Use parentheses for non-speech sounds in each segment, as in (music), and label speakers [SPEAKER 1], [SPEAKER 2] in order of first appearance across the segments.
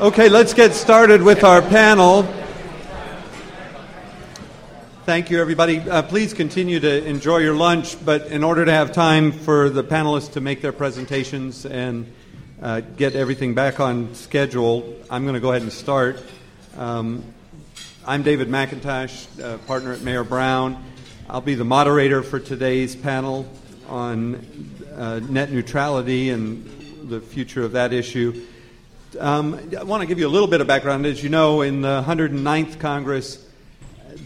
[SPEAKER 1] Okay, let's get started with our panel. Thank you, everybody. Uh, please continue to enjoy your lunch, but in order to have time for the panelists to make their presentations and uh, get everything back on schedule, I'm going to go ahead and start. Um, I'm David McIntosh, uh, partner at Mayer Brown. I'll be the moderator for today's panel on uh, net neutrality and the future of that issue. Um, I want to give you a little bit of background. As you know, in the 109th Congress,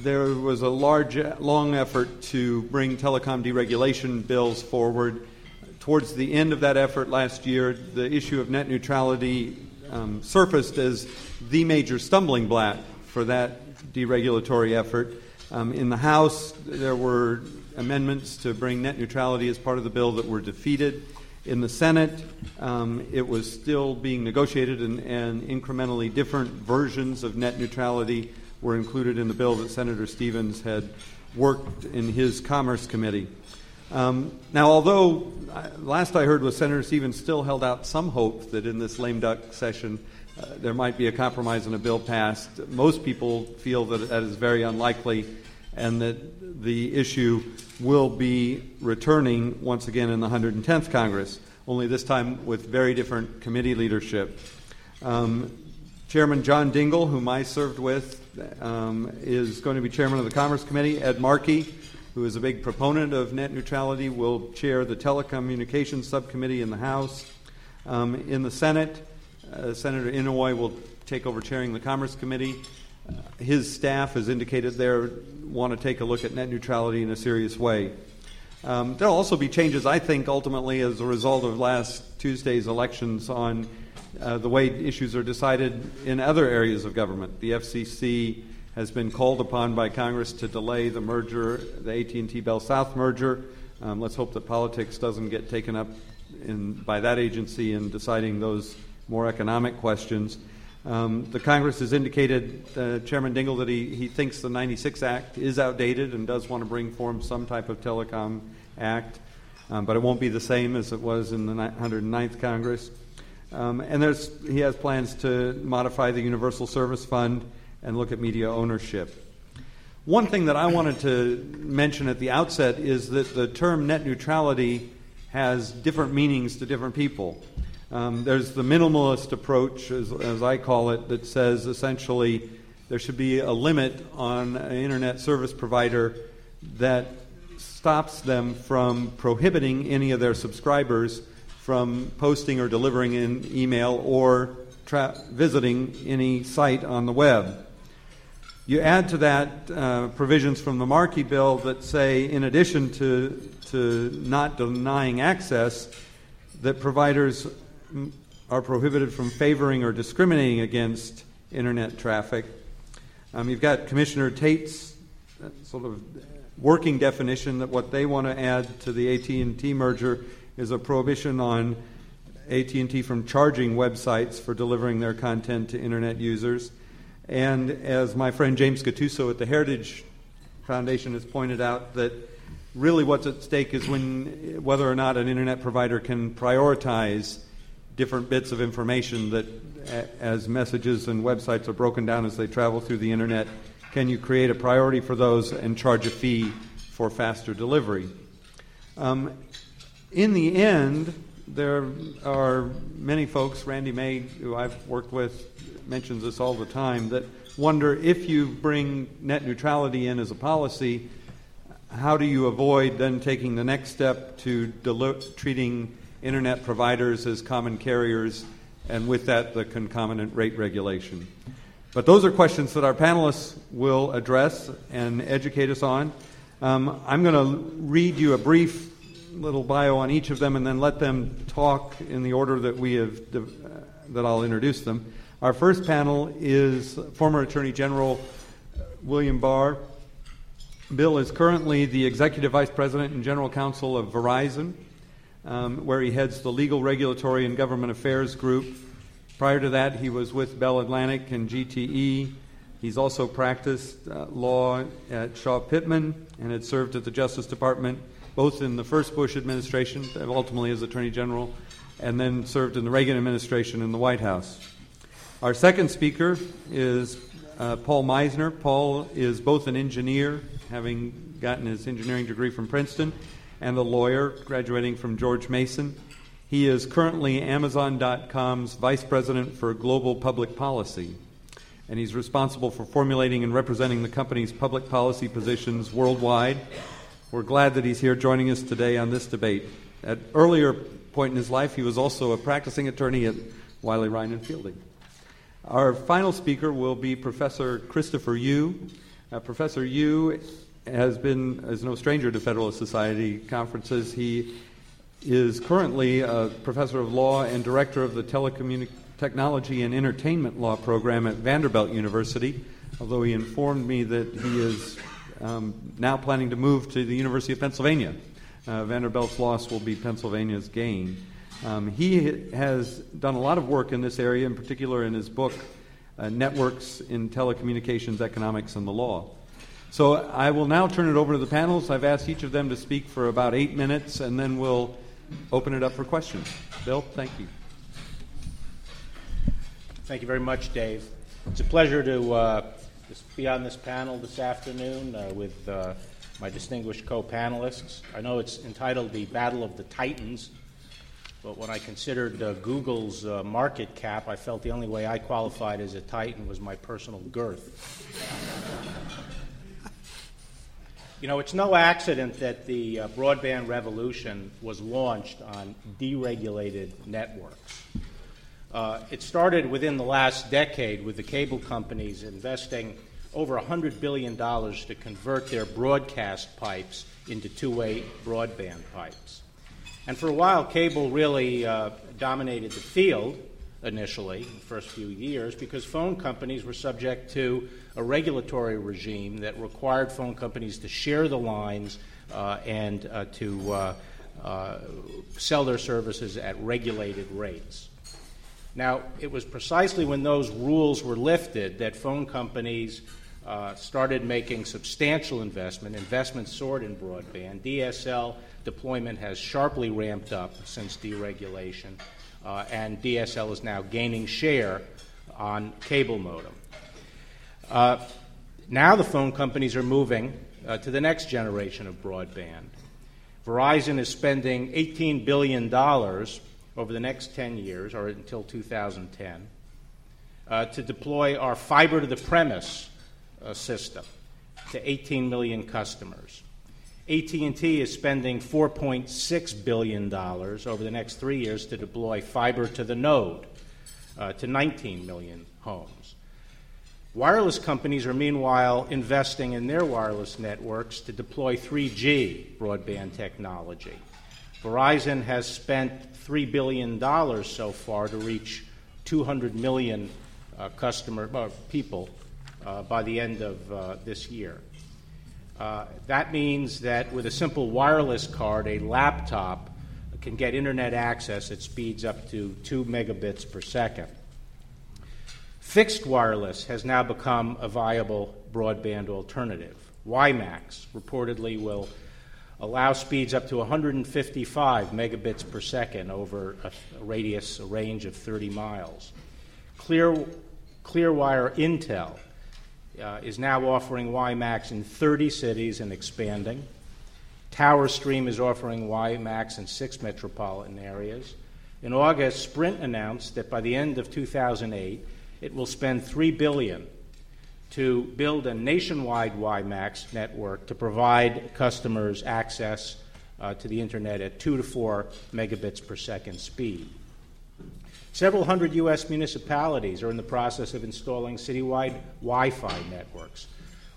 [SPEAKER 1] there was a large, long effort to bring telecom deregulation bills forward. Towards the end of that effort last year, the issue of net neutrality um, surfaced as the major stumbling block for that deregulatory effort. Um, in the House, there were amendments to bring net neutrality as part of the bill that were defeated. In the Senate, um, it was still being negotiated, and, and, incrementally different versions of net neutrality were included in the bill that Senator Stevens had worked in his Commerce Committee. Um, now, although uh, last I heard was Senator Stevens still held out some hope that in this lame duck session uh, there might be a compromise and a bill passed, most people feel that that is very unlikely and that the issue will be returning once again in the 110th Congress, only this time with very different committee leadership. Um, chairman John Dingell, whom I served with, um, is going to be chairman of the Commerce Committee. Ed Markey, who is a big proponent of net neutrality, will chair the Telecommunications Subcommittee in the House. Um, in the Senate, uh, Senator Inouye will take over chairing the Commerce Committee. His staff has indicated they want to take a look at net neutrality in a serious way. Um, there'll also be changes, I think, ultimately as a result of last Tuesday's elections on uh, the way issues are decided in other areas of government. The FCC has been called upon by Congress to delay the merger, the AT&T Bell South merger. Um, let's hope that politics doesn't get taken up in, by that agency in deciding those more economic questions. Um, the Congress has indicated, uh, Chairman Dingell, that he, he thinks the 96 Act is outdated and does want to bring forth some type of telecom act, um, but it won't be the same as it was in the 109th Congress. Um, and there's, he has plans to modify the Universal Service Fund and look at media ownership. One thing that I wanted to mention at the outset is that the term net neutrality has different meanings to different people. Um, there's the minimalist approach, as, as, I call it, that says essentially there should be a limit on an internet service provider that stops them from prohibiting any of their subscribers from posting or delivering an email or tra- visiting any site on the web. You add to that uh, provisions from the Markey bill that say, in addition to, to not denying access, that providers are prohibited from favoring or discriminating against internet traffic. Um, you've got Commissioner Tate's uh, sort of working definition that what they want to add to the AT&T merger is a prohibition on AT&T from charging websites for delivering their content to internet users. And as my friend James Gattuso at the Heritage Foundation has pointed out, that really what's at stake is when whether or not an internet provider can prioritize different bits of information that, as messages and websites are broken down as they travel through the internet, can you create a priority for those and charge a fee for faster delivery? Um, in the end, there are many folks, Randy May, who I've worked with, mentions this all the time, that wonder if you bring net neutrality in as a policy, how do you avoid then taking the next step to deli- treating internet providers as common carriers, and with that, the concomitant rate regulation. But those are questions that our panelists will address and educate us on. Um, I'm going to read you a brief little bio on each of them and then let them talk in the order that we have uh, that I'll introduce them. Our first panel is former Attorney General William Barr. Bill is currently the Executive Vice President and General Counsel of Verizon um, where he heads the Legal, Regulatory, and Government Affairs Group. Prior to that, he was with Bell Atlantic and GTE. He's also practiced uh, law at Shaw Pittman and had served at the Justice Department both in the first Bush administration, ultimately as Attorney General, and then served in the Reagan administration in the White House. Our second speaker is uh, Paul Misener. Paul is both an engineer, having gotten his engineering degree from Princeton, and a lawyer, graduating from George Mason. He is currently Amazon.com's Vice President for Global Public Policy, and he's responsible for formulating and representing the company's public policy positions worldwide. We're glad that he's here joining us today on this debate. At earlier point in his life, he was also a practicing attorney at Wiley Rein and Fielding. Our final speaker will be Professor Christopher Yoo. Uh, Professor Yoo has been is no stranger to Federalist Society conferences. He is currently a professor of law and director of the Telecommunication Technology and Entertainment Law program at Vanderbilt University, although he informed me that he is um, now planning to move to the University of Pennsylvania. Uh, Vanderbilt's loss will be Pennsylvania's gain. Um, he has done a lot of work in this area, in particular in his book, uh, Networks in Telecommunications Economics and the Law. So I will now turn it over to the panelists. I've asked each of them to speak for about eight minutes, and then we'll open it up for questions. Bill, thank you.
[SPEAKER 2] Thank you very much, Dave. It's a pleasure to uh, be on this panel this afternoon uh, with uh, my distinguished co panelists. I know it's entitled The Battle of the Titans but when I considered uh, Google's uh, market cap, I felt the only way I qualified as a Titan was my personal girth. You know, it's no accident that the uh, broadband revolution was launched on deregulated networks. Uh, it started within the last decade with the cable companies investing over $100 billion to convert their broadcast pipes into two way broadband pipes. And for a while, cable really uh, dominated the field initially, the first few years, because phone companies were subject to a regulatory regime that required phone companies to share the lines uh, and uh, to uh, uh, sell their services at regulated rates. Now, it was precisely when those rules were lifted that phone companies uh, started making substantial investment. Investment soared in broadband. DSL deployment has sharply ramped up since deregulation, and DSL is now gaining share on cable modem. Uh, now the phone companies are moving uh, to the next generation of broadband. Verizon is spending $18 billion over the next 10 years, or until 2010, uh, to deploy our fiber to the premise uh, system to 18 million customers. AT&T is spending 4.6 billion dollars over the next 3 years to deploy fiber to the node uh, to 19 million homes. Wireless companies are meanwhile investing in their wireless networks to deploy 3G broadband technology. Verizon has spent $3 billion so far to reach 200 million uh, customer uh, people uh, by the end of uh, this year. Uh, that means that with a simple wireless card, a laptop can get internet access at speeds up to 2 megabits per second. Fixed wireless has now become a viable broadband alternative. WiMAX reportedly will allow speeds up to 155 megabits per second over a, radius, a range of 30 miles. Clear, Clearwire Intel uh, is now offering WiMAX in 30 cities and expanding. TowerStream is offering WiMAX in six metropolitan areas. In August, Sprint announced that by the end of 2008, it will spend 3 billion to build a nationwide WiMAX network to provide customers access uh, to the internet at 2 to 4 megabits per second speed. Several hundred U.S. municipalities are in the process of installing citywide Wi Fi networks.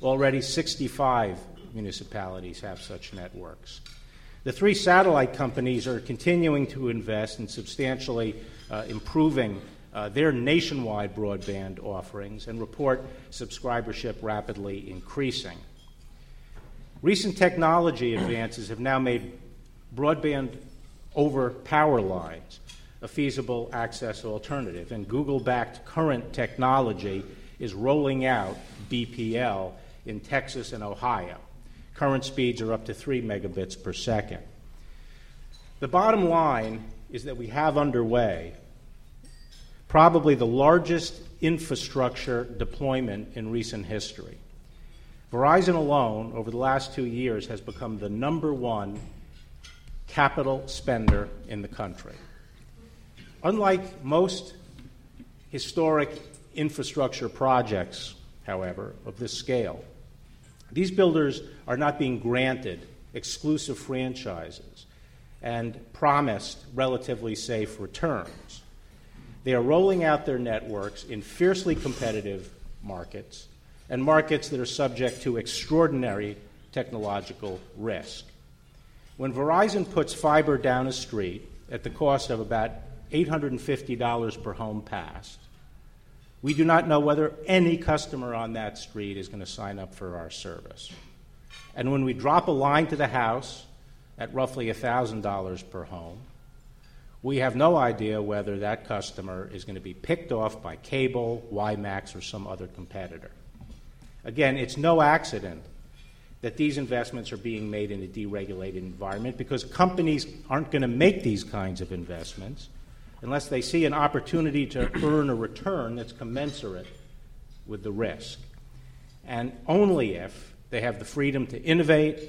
[SPEAKER 2] Already 65 municipalities have such networks. The three satellite companies are continuing to invest in substantially uh, improving uh, their nationwide broadband offerings and report subscribership rapidly increasing. Recent technology advances have now made broadband over power lines a feasible access alternative. And Google backed current technology is rolling out BPL in Texas and Ohio. Current speeds are up to 3 megabits per second. The bottom line is that we have underway probably the largest infrastructure deployment in recent history. Verizon alone, over the last two years, has become the number one capital spender in the country. Unlike most historic infrastructure projects, however, of this scale, these builders are not being granted exclusive franchises and promised relatively safe returns. They are rolling out their networks in fiercely competitive markets and markets that are subject to extraordinary technological risk. When Verizon puts fiber down a street at the cost of about $850 per home passed, we do not know whether any customer on that street is going to sign up for our service. And when we drop a line to the house at roughly $1,000 per home, we have no idea whether that customer is going to be picked off by cable, WiMAX, or some other competitor. Again, it's no accident that these investments are being made in a deregulated environment because companies aren't going to make these kinds of investments unless they see an opportunity to earn a return that's commensurate with the risk. And only if they have the freedom to innovate,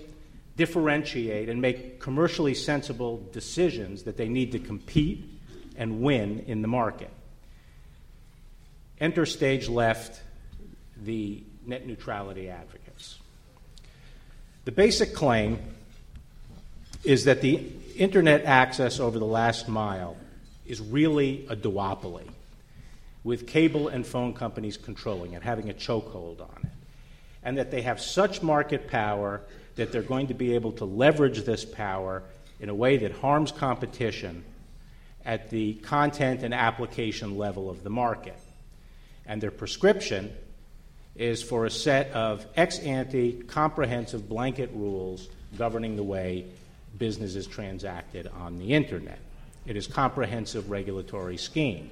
[SPEAKER 2] differentiate, and make commercially sensible decisions that they need to compete and win in the market. Enter stage left the net neutrality advocates. The basic claim is that the internet access over the last mile is really a duopoly, with cable and phone companies controlling it, having a chokehold on it, and that they have such market power that they're going to be able to leverage this power in a way that harms competition at the content and application level of the market. And their prescription is for a set of ex ante comprehensive blanket rules governing the way business is transacted on the internet. It is comprehensive regulatory scheme.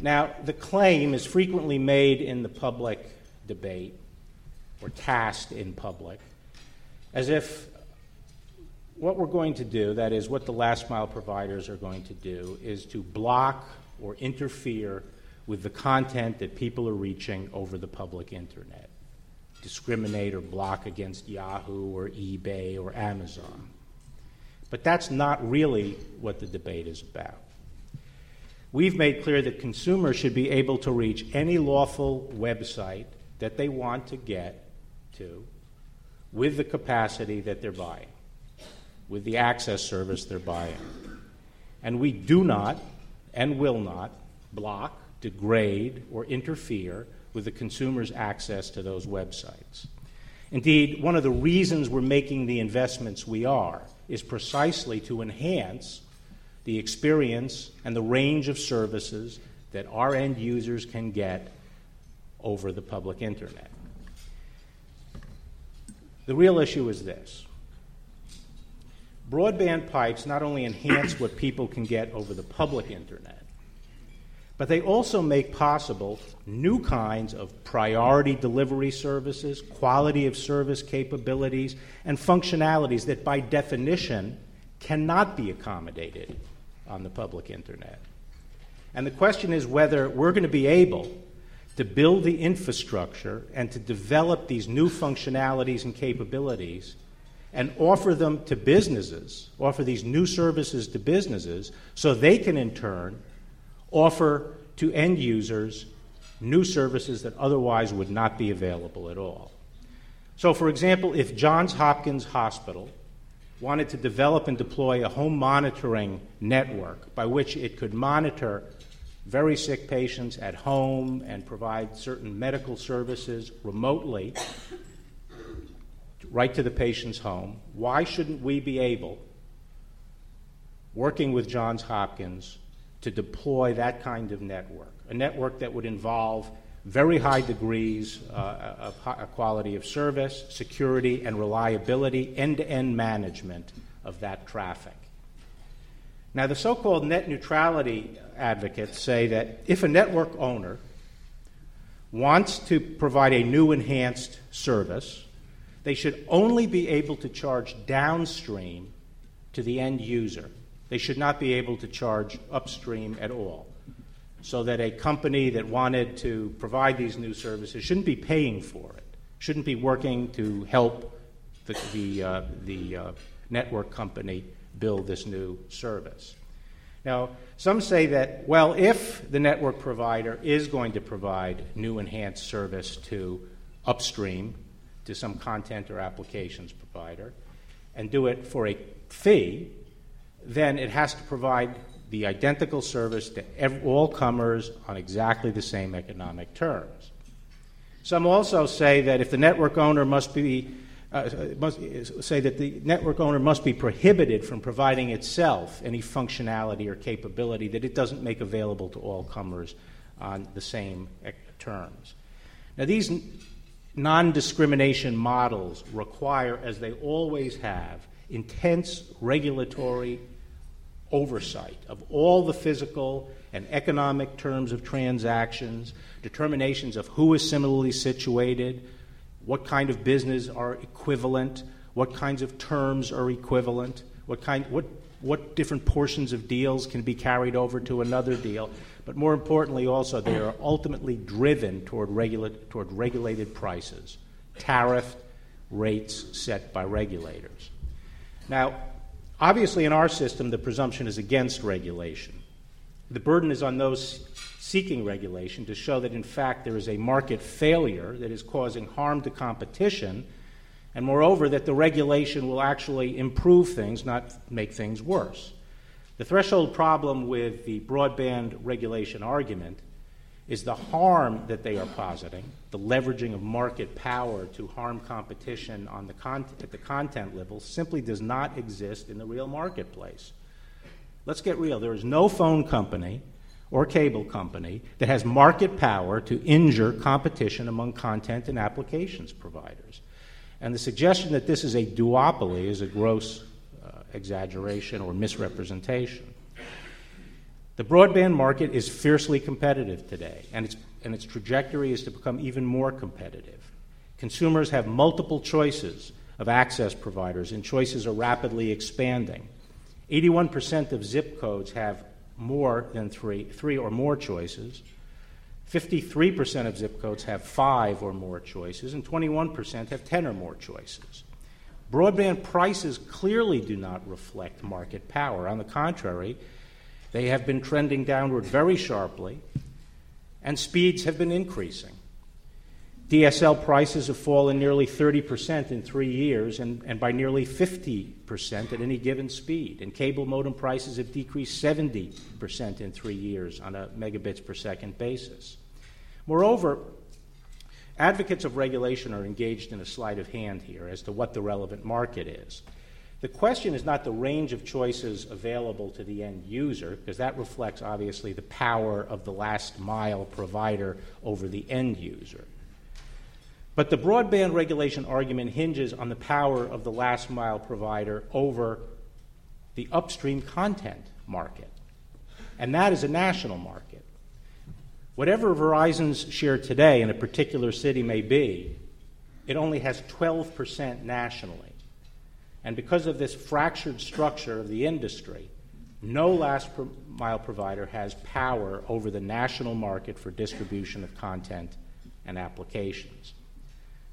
[SPEAKER 2] Now, the claim is frequently made in the public debate or cast in public as if what we're going to do, that is, what the last mile providers are going to do, is to block or interfere with the content that people are reaching over the public internet, discriminate or block against Yahoo or eBay or Amazon. But that's not really what the debate is about. We've made clear that consumers should be able to reach any lawful website that they want to get to with the capacity that they're buying, with the access service they're buying. And we do not and will not block, degrade, or interfere with the consumer's access to those websites. Indeed, one of the reasons we're making the investments we are is precisely to enhance the experience and the range of services that our end users can get over the public internet. The real issue is this broadband pipes not only enhance what people can get over the public internet, but they also make possible new kinds of priority delivery services, quality of service capabilities, and functionalities that by definition cannot be accommodated on the public internet. And the question is whether we're going to be able to build the infrastructure and to develop these new functionalities and capabilities and offer them to businesses, offer these new services to businesses so they can in turn offer to end users new services that otherwise would not be available at all. So, for example, if Johns Hopkins Hospital wanted to develop and deploy a home monitoring network by which it could monitor very sick patients at home and provide certain medical services remotely right to the patient's home, why shouldn't we be able, working with Johns Hopkins, to deploy that kind of network, a network that would involve very high degrees uh, of high quality of service, security, and reliability, end to end management of that traffic. Now, the so called net neutrality advocates say that if a network owner wants to provide a new enhanced service, they should only be able to charge downstream to the end user they should not be able to charge upstream at all. so that a company that wanted to provide these new services shouldn't be paying for it, shouldn't be working to help the, the, uh, the uh, network company build this new service. Now, some say that, well, if the network provider is going to provide new enhanced service to upstream, to some content or applications provider, and do it for a fee, then it has to provide the identical service to every, all comers on exactly the same economic terms. Some also say that if the network owner must be uh, must say that the network owner must be prohibited from providing itself any functionality or capability that it doesn't make available to all comers on the same terms. Now, these non discrimination models require, as they always have, intense regulatory oversight of all the physical and economic terms of transactions, determinations of who is similarly situated, what kind of business are equivalent, what kinds of terms are equivalent, what, kind, what, what different portions of deals can be carried over to another deal. But more importantly, also, they are ultimately driven toward, regula- toward regulated prices, tariff rates set by regulators. Now, obviously, in our system, the presumption is against regulation. The burden is on those seeking regulation to show that, in fact, there is a market failure that is causing harm to competition, and moreover, that the regulation will actually improve things, not make things worse. The threshold problem with the broadband regulation argument is the harm that they are positing, the leveraging of market power to harm competition on the con- at the content level, simply does not exist in the real marketplace. Let's get real. There is no phone company or cable company that has market power to injure competition among content and applications providers. And the suggestion that this is a duopoly is a gross uh, exaggeration or misrepresentation. The broadband market is fiercely competitive today, and its, and its trajectory is to become even more competitive. Consumers have multiple choices of access providers, and choices are rapidly expanding. 81% of zip codes have more than three, three or more choices. 53% of zip codes have five or more choices, and 21% have 10 or more choices. Broadband prices clearly do not reflect market power. On the contrary, they have been trending downward very sharply, and speeds have been increasing. DSL prices have fallen nearly 30% in three years and, and by nearly 50% at any given speed. And cable modem prices have decreased 70% in three years on a megabits per second basis. Moreover, advocates of regulation are engaged in a sleight of hand here as to what the relevant market is. The question is not the range of choices available to the end user, because that reflects obviously the power of the last mile provider over the end user. But the broadband regulation argument hinges on the power of the last mile provider over the upstream content market. And that is a national market. Whatever Verizon's share today in a particular city may be, it only has 12% nationally. And because of this fractured structure of the industry, no last mile provider has power over the national market for distribution of content and applications.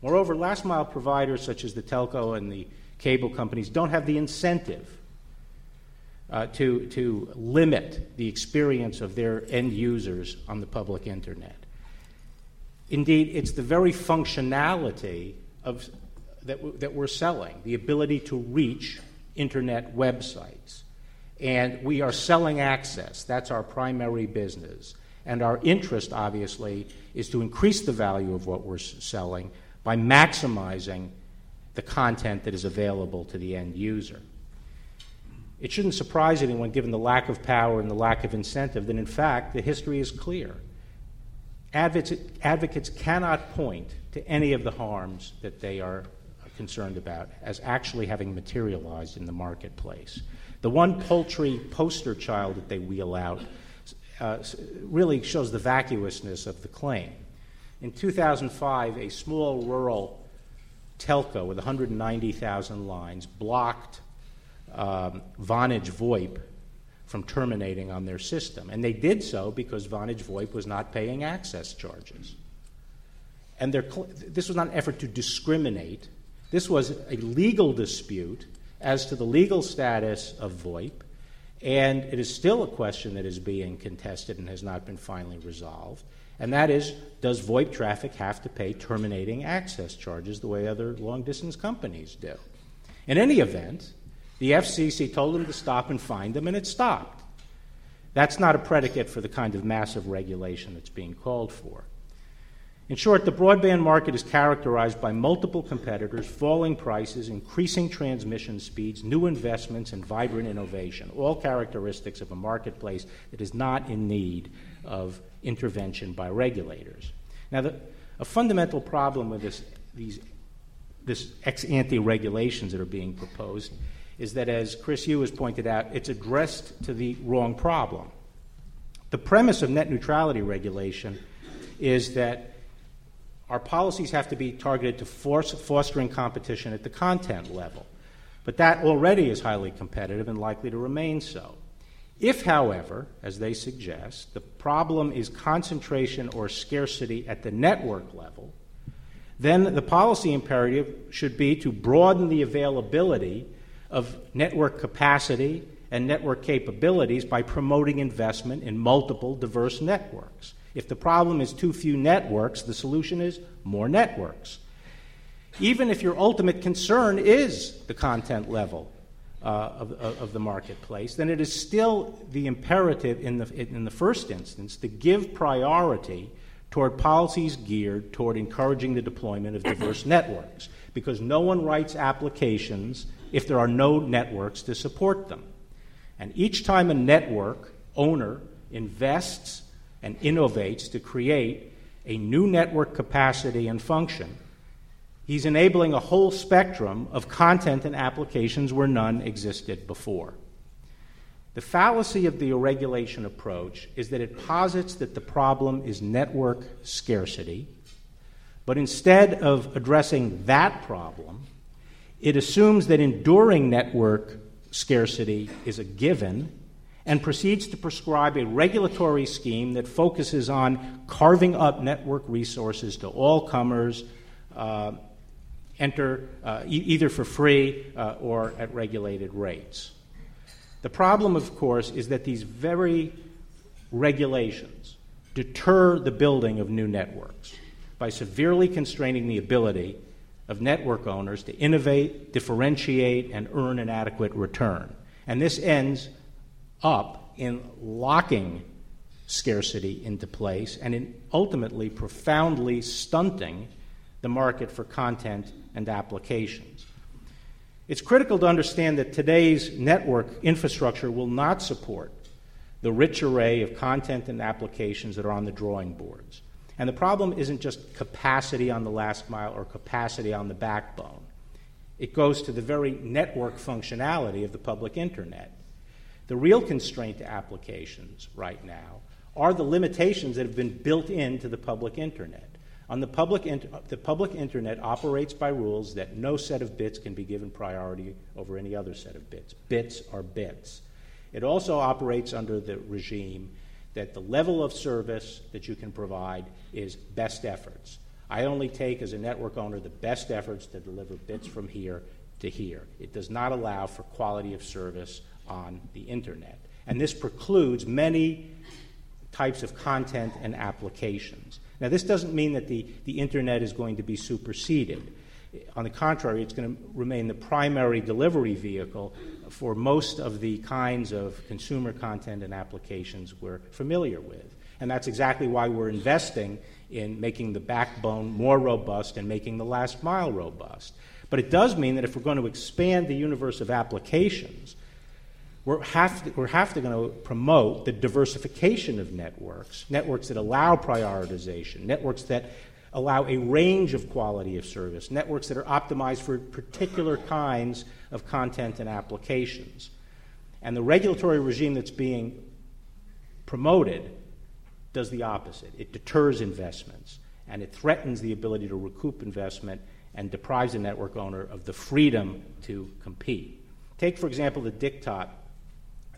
[SPEAKER 2] Moreover, last mile providers such as the telco and the cable companies don't have the incentive uh, to, to limit the experience of their end users on the public internet. Indeed, it's the very functionality of that, w- that we're selling the ability to reach internet websites. And we are selling access. That's our primary business. And our interest, obviously, is to increase the value of what we're selling by maximizing the content that is available to the end user. It shouldn't surprise anyone, given the lack of power and the lack of incentive, that in fact the history is clear. Advocates, cannot point to any of the harms that they are concerned about as actually having materialized in the marketplace. The one poultry poster child that they wheel out uh, really shows the vacuousness of the claim. In 2005, a small rural telco with 190,000 lines blocked um, Vonage VoIP from terminating on their system. And they did so because Vonage VoIP was not paying access charges. And this was not an effort to discriminate, this was a legal dispute as to the legal status of VoIP, and it is still a question that is being contested and has not been finally resolved. And that is Does VoIP traffic have to pay terminating access charges the way other long distance companies do? In any event, the FCC told them to stop and fined them, and it stopped. That's not a predicate for the kind of massive regulation that's being called for. In short, the broadband market is characterized by multiple competitors, falling prices, increasing transmission speeds, new investments, and vibrant innovation, all characteristics of a marketplace that is not in need of intervention by regulators. Now, the, a fundamental problem with this, these this ex ante regulations that are being proposed is that, as Chris Yoo has pointed out, it's addressed to the wrong problem. The premise of net neutrality regulation is that our policies have to be targeted to force, fostering competition at the content level. But that already is highly competitive and likely to remain so. If, however, as they suggest, the problem is concentration or scarcity at the network level, then the policy imperative should be to broaden the availability of network capacity and network capabilities by promoting investment in multiple diverse networks. If the problem is too few networks, the solution is more networks. Even if your ultimate concern is the content level uh, of, of, the marketplace, then it is still the imperative in the, in the first instance to give priority toward policies geared toward encouraging the deployment of diverse (coughs) networks, because no one writes applications if there are no networks to support them. And each time a network owner invests and innovates to create a new network capacity and function, he's enabling a whole spectrum of content and applications where none existed before. The fallacy of the regulation approach is that it posits that the problem is network scarcity, but instead of addressing that problem, it assumes that enduring network scarcity is a given and proceeds to prescribe a regulatory scheme that focuses on carving up network resources to all comers, uh, enter uh, e- either for free uh, or at regulated rates. The problem, of course, is that these very regulations deter the building of new networks by severely constraining the ability of network owners to innovate, differentiate, and earn an adequate return. And this ends up in locking scarcity into place and in ultimately profoundly stunting the market for content and applications. It's critical to understand that today's network infrastructure will not support the rich array of content and applications that are on the drawing boards. And the problem isn't just capacity on the last mile or capacity on the backbone. It goes to the very network functionality of the public internet. The real constraint to applications right now are the limitations that have been built into the public internet. On the public, inter- the public internet operates by rules that no set of bits can be given priority over any other set of bits. Bits are bits. It also operates under the regime that the level of service that you can provide is best efforts. I only take, as a network owner, the best efforts to deliver bits from here to here. It does not allow for quality of service on the internet. And this precludes many types of content and applications. Now, this doesn't mean that the, the internet is going to be superseded. On the contrary, it's going to remain the primary delivery vehicle for most of the kinds of consumer content and applications we're familiar with. And that's exactly why we're investing in making the backbone more robust and making the last mile robust. But it does mean that if we're going to expand the universe of applications, we're have, to, we're have to going to promote the diversification of networks, networks that allow prioritization, networks that allow a range of quality of service, networks that are optimized for particular kinds of content and applications. And the regulatory regime that's being promoted does the opposite. It deters investments and it threatens the ability to recoup investment and deprives the network owner of the freedom to compete. Take, for example, the diktat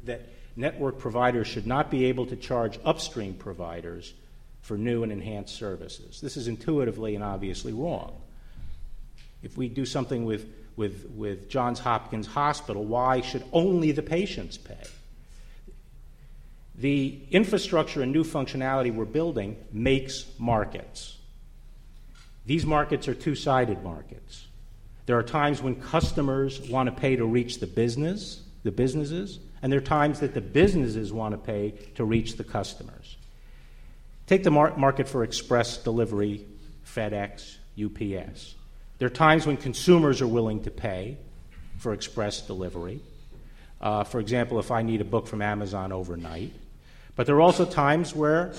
[SPEAKER 2] that network providers should not be able to charge upstream providers for new and enhanced services. This is intuitively and obviously wrong. If we do something with, with, with Johns Hopkins Hospital, why should only the patients pay? The infrastructure and new functionality we're building makes markets. These markets are two sided markets. There are times when customers want to pay to reach the business, the businesses, and there are times that the businesses want to pay to reach the customers. Take the mar- market for express delivery, FedEx, UPS. There are times when consumers are willing to pay for express delivery. Uh, for example, if I need a book from Amazon overnight. But there are also times where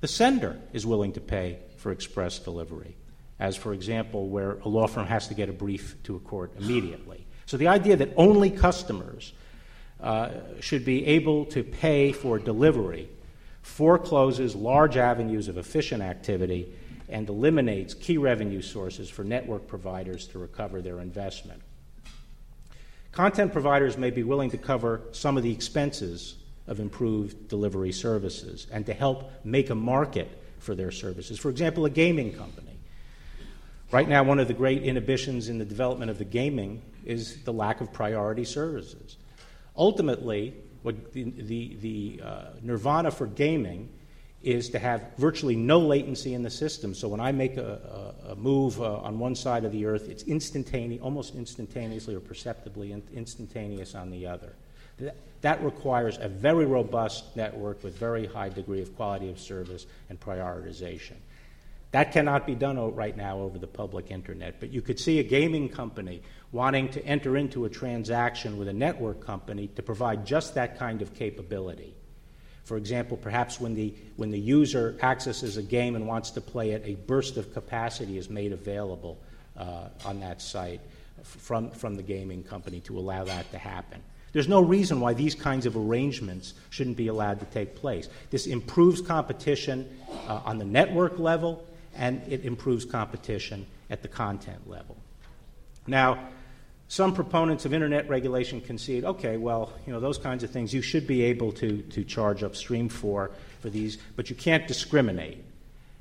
[SPEAKER 2] the sender is willing to pay for express delivery, as, for example, where a law firm has to get a brief to a court immediately. So the idea that only customers uh, should be able to pay for delivery forecloses large avenues of efficient activity and eliminates key revenue sources for network providers to recover their investment. Content providers may be willing to cover some of the expenses of improved delivery services and to help make a market for their services. For example, a gaming company. Right now, one of the great inhibitions in the development of the gaming is the lack of priority services. Ultimately, what the, the, the uh, nirvana for gaming is to have virtually no latency in the system. So when I make a, a, a move uh, on one side of the Earth, it's instantaneous, almost instantaneously or perceptibly instantaneous on the other. That, that requires a very robust network with very high degree of quality of service and prioritization. That cannot be done right now over the public internet, but you could see a gaming company wanting to enter into a transaction with a network company to provide just that kind of capability. For example, perhaps when the, when the user accesses a game and wants to play it, a burst of capacity is made available uh, on that site from, from the gaming company to allow that to happen. There's no reason why these kinds of arrangements shouldn't be allowed to take place. This improves competition uh, on the network level and it improves competition at the content level. Now, some proponents of internet regulation concede, okay, well, you know, those kinds of things you should be able to, to charge upstream for, for these, but you can't discriminate.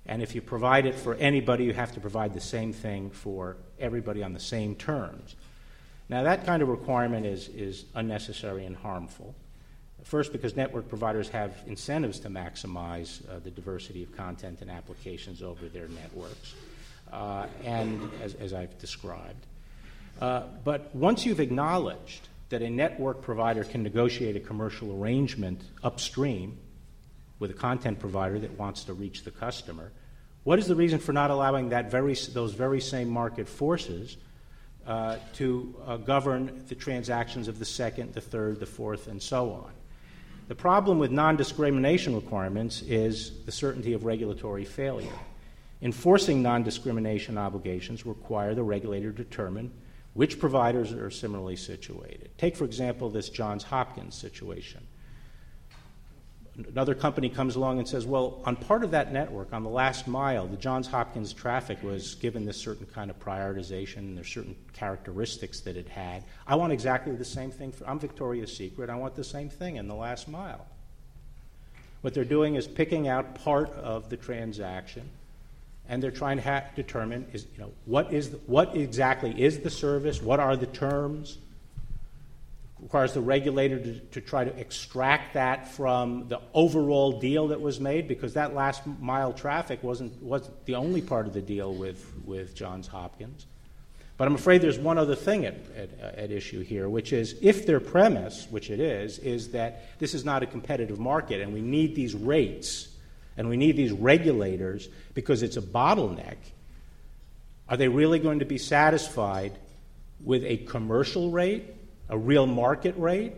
[SPEAKER 2] And if you provide it for anybody, you have to provide the same thing for everybody on the same terms. Now, that kind of requirement is, is unnecessary and harmful. First, because network providers have incentives to maximize uh, the diversity of content and applications over their networks, uh, and as, as I've described. Uh, but once you've acknowledged that a network provider can negotiate a commercial arrangement upstream with a content provider that wants to reach the customer, what is the reason for not allowing that very, those very same market forces uh, to uh, govern the transactions of the second, the third, the fourth, and so on? The problem with non discrimination requirements is the certainty of regulatory failure. Enforcing non discrimination obligations require the regulator to determine which providers are similarly situated? Take, for example, this Johns Hopkins situation. Another company comes along and says, Well, on part of that network, on the last mile, the Johns Hopkins traffic was given this certain kind of prioritization, and there's certain characteristics that it had. I want exactly the same thing. For, I'm Victoria's Secret. I want the same thing in the last mile. What they're doing is picking out part of the transaction and they're trying to ha- determine is you know what is the, what exactly is the service, what are the terms. requires the regulator to, to try to extract that from the overall deal that was made because that last mile traffic wasn't wasn't the only part of the deal with with Johns Hopkins. But I'm afraid there's one other thing at, at, at, issue here, which is if their premise, which it is, is that this is not a competitive market and we need these rates and we need these regulators because it's a bottleneck, are they really going to be satisfied with a commercial rate, a real market rate?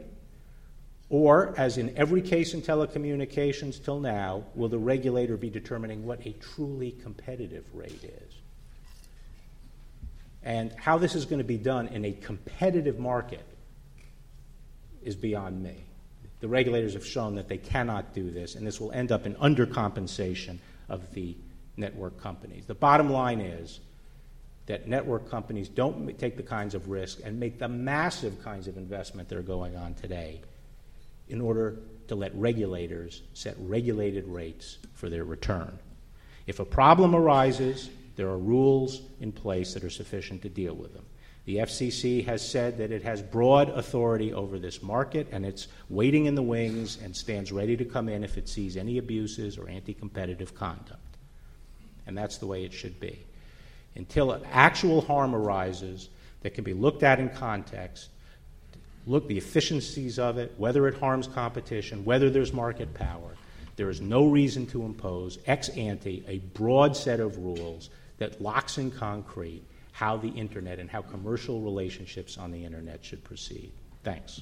[SPEAKER 2] Or, as in every case in telecommunications till now, will the regulator be determining what a truly competitive rate is? And how this is going to be done in a competitive market is beyond me. The regulators have shown that they cannot do this, and this will end up in undercompensation of the network companies. The bottom line is that network companies don't take the kinds of risk and make the massive kinds of investment that are going on today in order to let regulators set regulated rates for their return. If a problem arises, there are rules in place that are sufficient to deal with them. The FCC has said that it has broad authority over this market and it's waiting in the wings and stands ready to come in if it sees any abuses or anti competitive conduct. And that's the way it should be. Until actual harm arises that can be looked at in context, look the efficiencies of it, whether it harms competition, whether there's market power, there is no reason to impose ex ante a broad set of rules that locks in concrete how the internet and how commercial relationships on the internet should proceed. Thanks.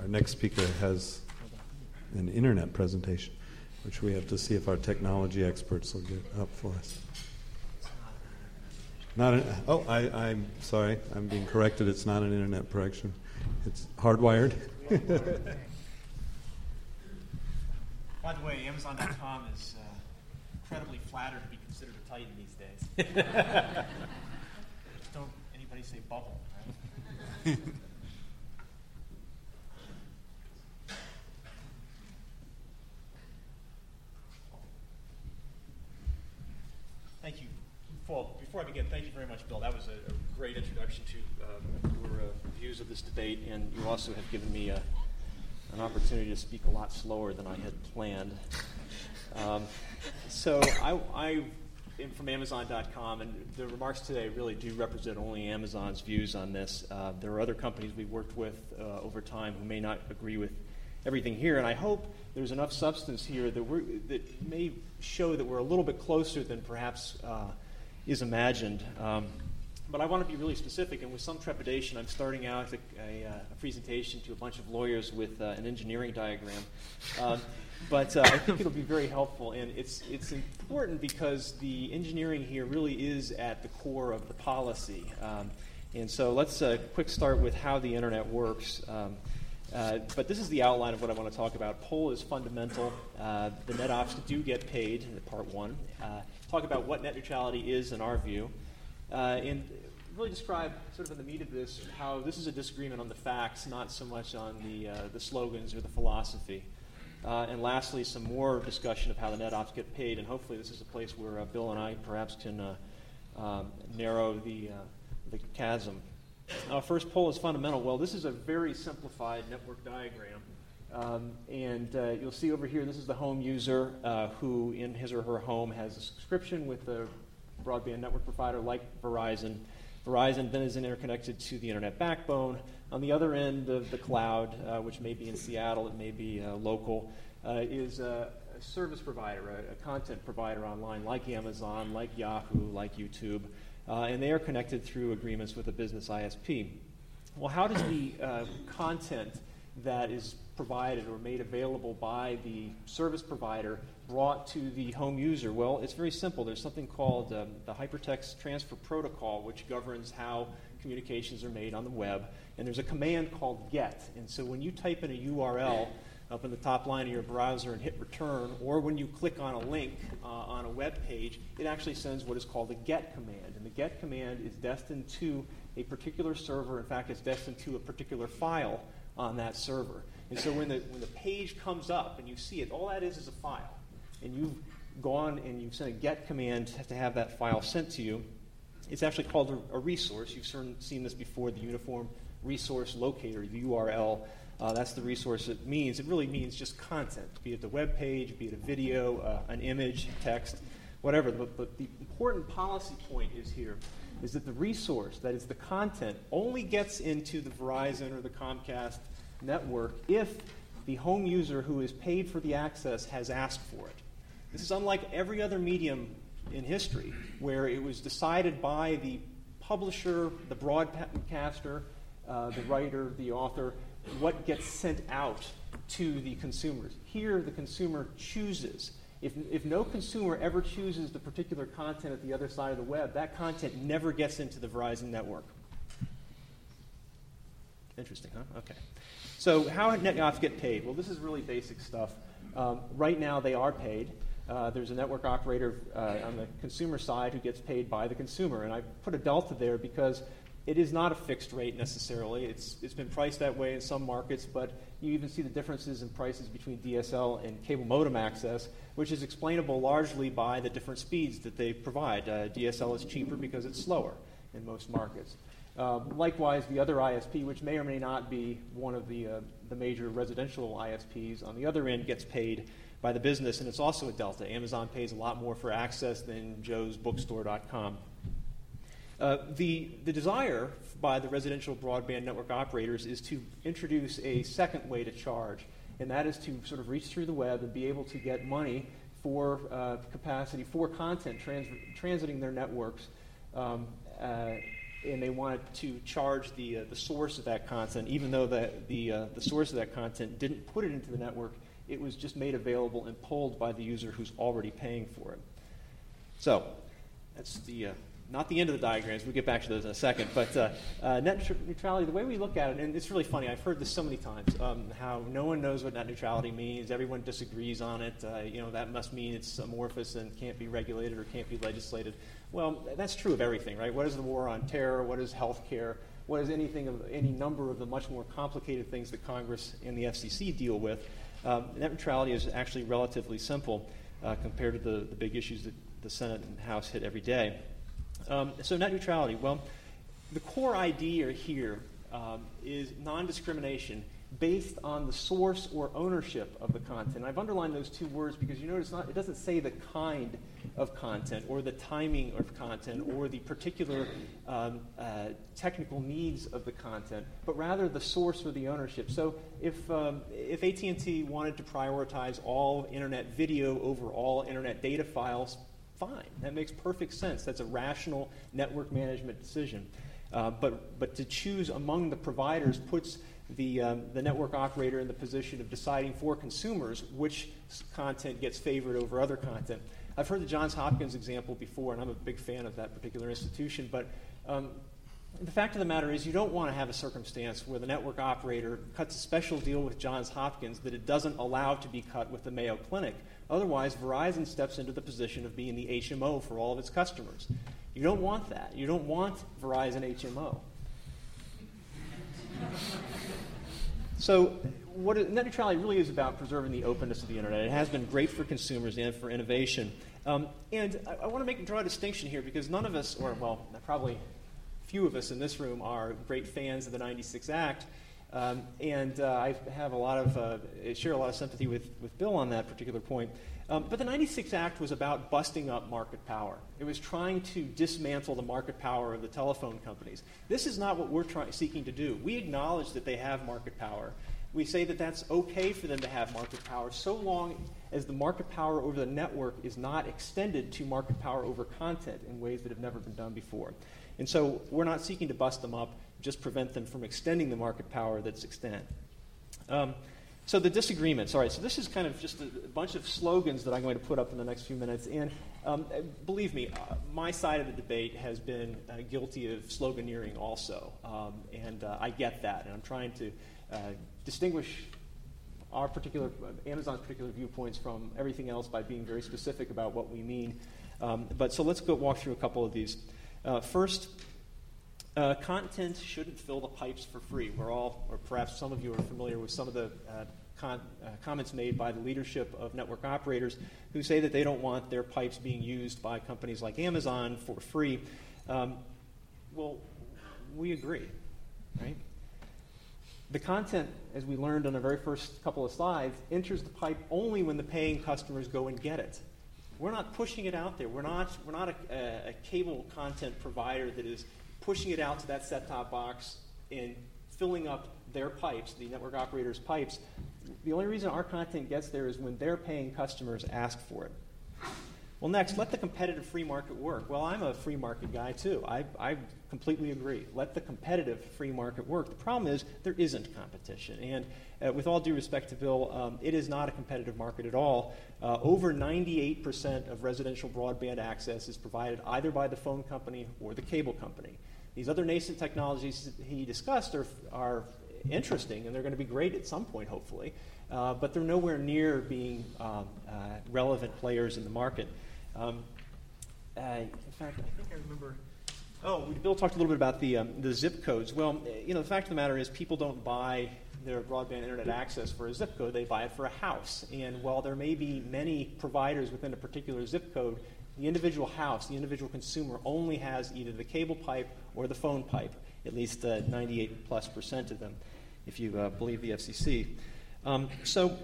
[SPEAKER 1] Our next speaker has an internet presentation which we have to see if our technology experts will get up for us. Not an, oh, I, I'm sorry, I'm being corrected. It's not an internet correction. It's hardwired. (laughs)
[SPEAKER 3] By the way, Amazon.com is uh, incredibly flattered to be considered a titan these days. (laughs) Don't anybody say bubble, right? (laughs) Thank you. Well, before I begin, thank you very much, Bill. That was a, a great introduction to uh, your uh, views of this debate, and you also have given me a, an opportunity to speak a lot slower than I had planned. Um, so I, I am from Amazon.com, and the remarks today really do represent only Amazon's views on this. Uh, there are other companies we've worked with uh, over time who may not agree with everything here, and I hope there's enough substance here that, that may show that we're a little bit closer than perhaps uh, is imagined. Um, but I want to be really specific, and with some trepidation, I'm starting out a, a, uh, a presentation to a bunch of lawyers with uh, an engineering diagram. Um, but uh, I think it'll be very helpful, and it's, it's important because the engineering here really is at the core of the policy. Um, and so let's uh, quick start with how the internet works. Um, uh, but this is the outline of what I want to talk about. Poll is fundamental. Uh, the net ops do get paid part one. Uh, talk about what net neutrality is in our view. Uh, and really describe, sort of in the meat of this, how this is a disagreement on the facts, not so much on the, uh, the slogans or the philosophy. and lastly, some more discussion of how the net ops get paid. And hopefully, this is a place where Bill and I perhaps can um, narrow the, the chasm. Uh, first poll is fundamental. Well, this is a very simplified network diagram. Um, and uh, you'll see over here, this is the home user uh, who, in his or her home, has a subscription with a broadband network provider like Verizon. Verizon then is interconnected to the internet backbone. On the other end of the cloud, uh, which may be in Seattle, it may be uh, local, uh, is a, a, service provider, a, a content provider online like Amazon, like Yahoo, like YouTube uh, and they are connected through agreements with a business ISP. Well, how does the content that is provided or made available by the service provider brought to the home user? Well, it's very simple. There's something called um, the Hypertext Transfer Protocol, which governs how communications are made on the web. And there's a command called GET. And so when you type in a URL, up in the top line of your browser and hit return, or when you click on a link uh, on a web page, it actually sends what is called a get command. And the get command is destined to a particular server. In fact, it's destined to a particular file on that server. And so when the, when the page comes up and you see it, all that is is a file. And you've gone and you've sent a get command to have that file sent to you. It's actually called a, a resource. You've seen this before, the Uniform Resource Locator, the URL. Uh, that's the resource it means. It really means just content, be it the web page, be it a video, uh, an image, text, whatever. But, but the important policy point is here is that the resource, that is the content, only gets into the Verizon or the Comcast network if the home user who is paid for the access has asked for it. This is unlike every other medium in history where it was decided by the publisher, the broadcaster, uh, the writer, the author, what gets sent out to the consumers. Here, the consumer chooses. If, if no consumer ever chooses the particular content at the other side of the web, that content never gets into the Verizon network. Interesting, huh? Okay. So, how net ops get paid? Well, this is really basic stuff. Um, right now, they are paid. Uh, there's a network operator uh, on the consumer side who gets paid by the consumer. And I put a delta there because it is not a fixed rate necessarily. It's, it's been priced that way in some markets, but you even see the differences in prices between DSL and cable modem access, which is explainable largely by the different speeds that they provide. Uh, DSL is cheaper because it's slower in most markets. Uh, likewise, the other ISP, which may or may not be one of the, uh, the major residential ISPs, on the other end gets paid by the business, and it's also a delta. Amazon pays a lot more for access than joesbookstore.com. Uh, the, the desire by the residential broadband network operators is to introduce a second way to charge, and that is to sort of reach through the web and be able to get money for uh, capacity, for content trans- transiting their networks. Um, uh, and they wanted to charge the, uh, the source of that content, even though the, the, uh, the source of that content didn't put it into the network, it was just made available and pulled by the user who's already paying for it. So, that's the not the end of the diagrams. We'll get back to those in a second. But uh, uh, net neutrality, the way we look at it, and it's really funny, I've heard this so many times, um, how no one knows what net neutrality means. Everyone disagrees on it. Uh, you know, that must mean it's amorphous and can't be regulated or can't be legislated. Well, that's true of everything, right? What is the war on terror? What is health care? What is anything of any number of the much more complicated things that Congress and the FCC deal with? Um, net neutrality is actually relatively simple uh, compared to the, the big issues that the Senate and House hit every day. Um, so net neutrality. Well, the core idea here um, is non-discrimination based on the source or ownership of the content. I've underlined those two words because you notice not, it doesn't say the kind of content or the timing of content or the particular um, uh, technical needs of the content, but rather the source or the ownership. So if, um, if AT&T wanted to prioritize all internet video over all internet data files, fine. That makes perfect sense. That's a rational network management decision. Uh, but, but to choose among the providers puts the, um, the network operator in the position of deciding for consumers which content gets favored over other content. I've heard the Johns Hopkins example before, and I'm a big fan of that particular institution, but um, the fact of the matter is, you don't want to have a circumstance where the network operator cuts a special deal with Johns Hopkins that it doesn't allow to be cut with the Mayo Clinic. Otherwise, Verizon steps into the position of being the HMO for all of its customers. You don't want that. You don't want Verizon HMO. (laughs) So, what net neutrality really is about preserving the openness of the internet. It has been great for consumers and for innovation. Um, and I, I want to make draw a distinction here because none of us, or well, probably few of us in this room, are great fans of the '96 Act. Um, and uh, I have a lot of, uh, share a lot of sympathy with, with Bill on that particular point. Um, but the 96 Act was about busting up market power. It was trying to dismantle the market power of the telephone companies. This is not what we're try- seeking to do. We acknowledge that they have market power. We say that that's okay for them to have market power so long as the market power over the network is not extended to market power over content in ways that have never been done before. And so we're not seeking to bust them up just prevent them from extending the market power that's extant. Um, so the disagreements. All right. So this is kind of just a, bunch of slogans that I'm going to put up in the next few minutes. And um, believe me, uh, my side of the debate has been uh, guilty of sloganeering also, um, and uh, I get that. And I'm trying to uh, distinguish our particular uh, Amazon's particular viewpoints from everything else by being very specific about what we mean. Um, but so let's go walk through a couple of these. Uh, first, uh, content shouldn't fill the pipes for free. We're all, or perhaps some of you are familiar with some of the uh, con- uh, comments made by the leadership of network operators who say that they don't want their pipes being used by companies like Amazon for free. Um, well, we agree, right? The content, as we learned on the very first couple of slides, enters the pipe only when the paying customers go and get it. We're not pushing it out there. We're not, we're not a, a cable content provider that is pushing it out to that set top box and filling up their pipes, the network operators' pipes. The only reason our content gets there is when their paying customers ask for it. Well, next, let the competitive free market work. Well, I'm a free market guy too. I, I completely agree. Let the competitive free market work. The problem is there isn't competition. And uh, with all due respect to Bill, um, it is not a competitive market at all. Uh, over 98% of residential broadband access is provided either by the phone company or the cable company. These other nascent technologies he discussed are, are interesting and they're going to be great at some point, hopefully, uh, but they're nowhere near being um, uh, relevant players in the market. Um, uh, in fact, I think I remember. Oh, Bill talked a little bit about the, um, the zip codes. Well, you know, the fact of the matter is people don't buy their broadband internet access for a zip code, they buy it for a house. And while there may be many providers within a particular zip code, the individual house, the individual consumer only has either the cable pipe or the phone pipe, at least uh, 98 plus percent of them, if you uh, believe the FCC. Um, so,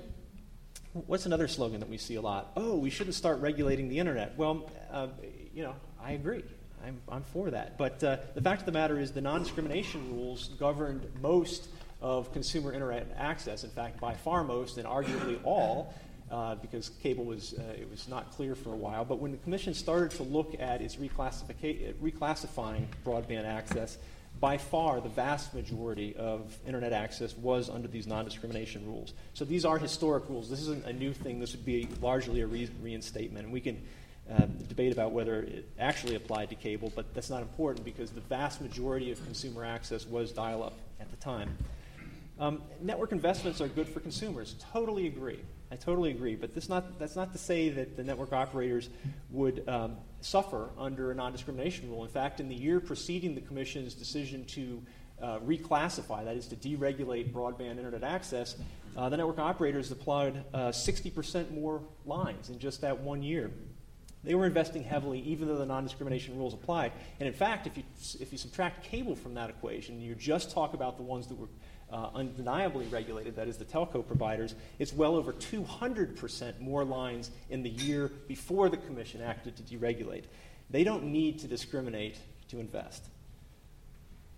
[SPEAKER 3] what's another slogan that we see a lot? Oh, we shouldn't start regulating the internet. Well, uh, you know, I agree. I'm, I'm for that. But uh, the fact of the matter is, the non discrimination rules governed most of consumer internet access. In fact, by far most and arguably all, uh, because cable was uh, it was not clear for a while. But when the commission started to look at its reclassifying broadband access, by far the vast majority of internet access was under these non-discrimination rules. So these are historic rules. This isn't a new thing. This would be largely a re- reinstatement, and we can. Uh, debate about whether it actually applied to cable, but that's not important because the vast majority of consumer access was dial up at the time. Um, network investments are good for consumers. Totally agree. I totally agree. But this not, that's not to say that the network operators would um, suffer under a non discrimination rule. In fact, in the year preceding the Commission's decision to uh, reclassify, that is, to deregulate broadband internet access, uh, the network operators applied uh, 60% more lines in just that one year. They were investing heavily, even though the non discrimination rules applied. And in fact, if you, if you subtract cable from that equation, you just talk about the ones that were uh, undeniably regulated, that is the telco providers, it's well over 200% more lines in the year before the Commission acted to deregulate. They don't need to discriminate to invest.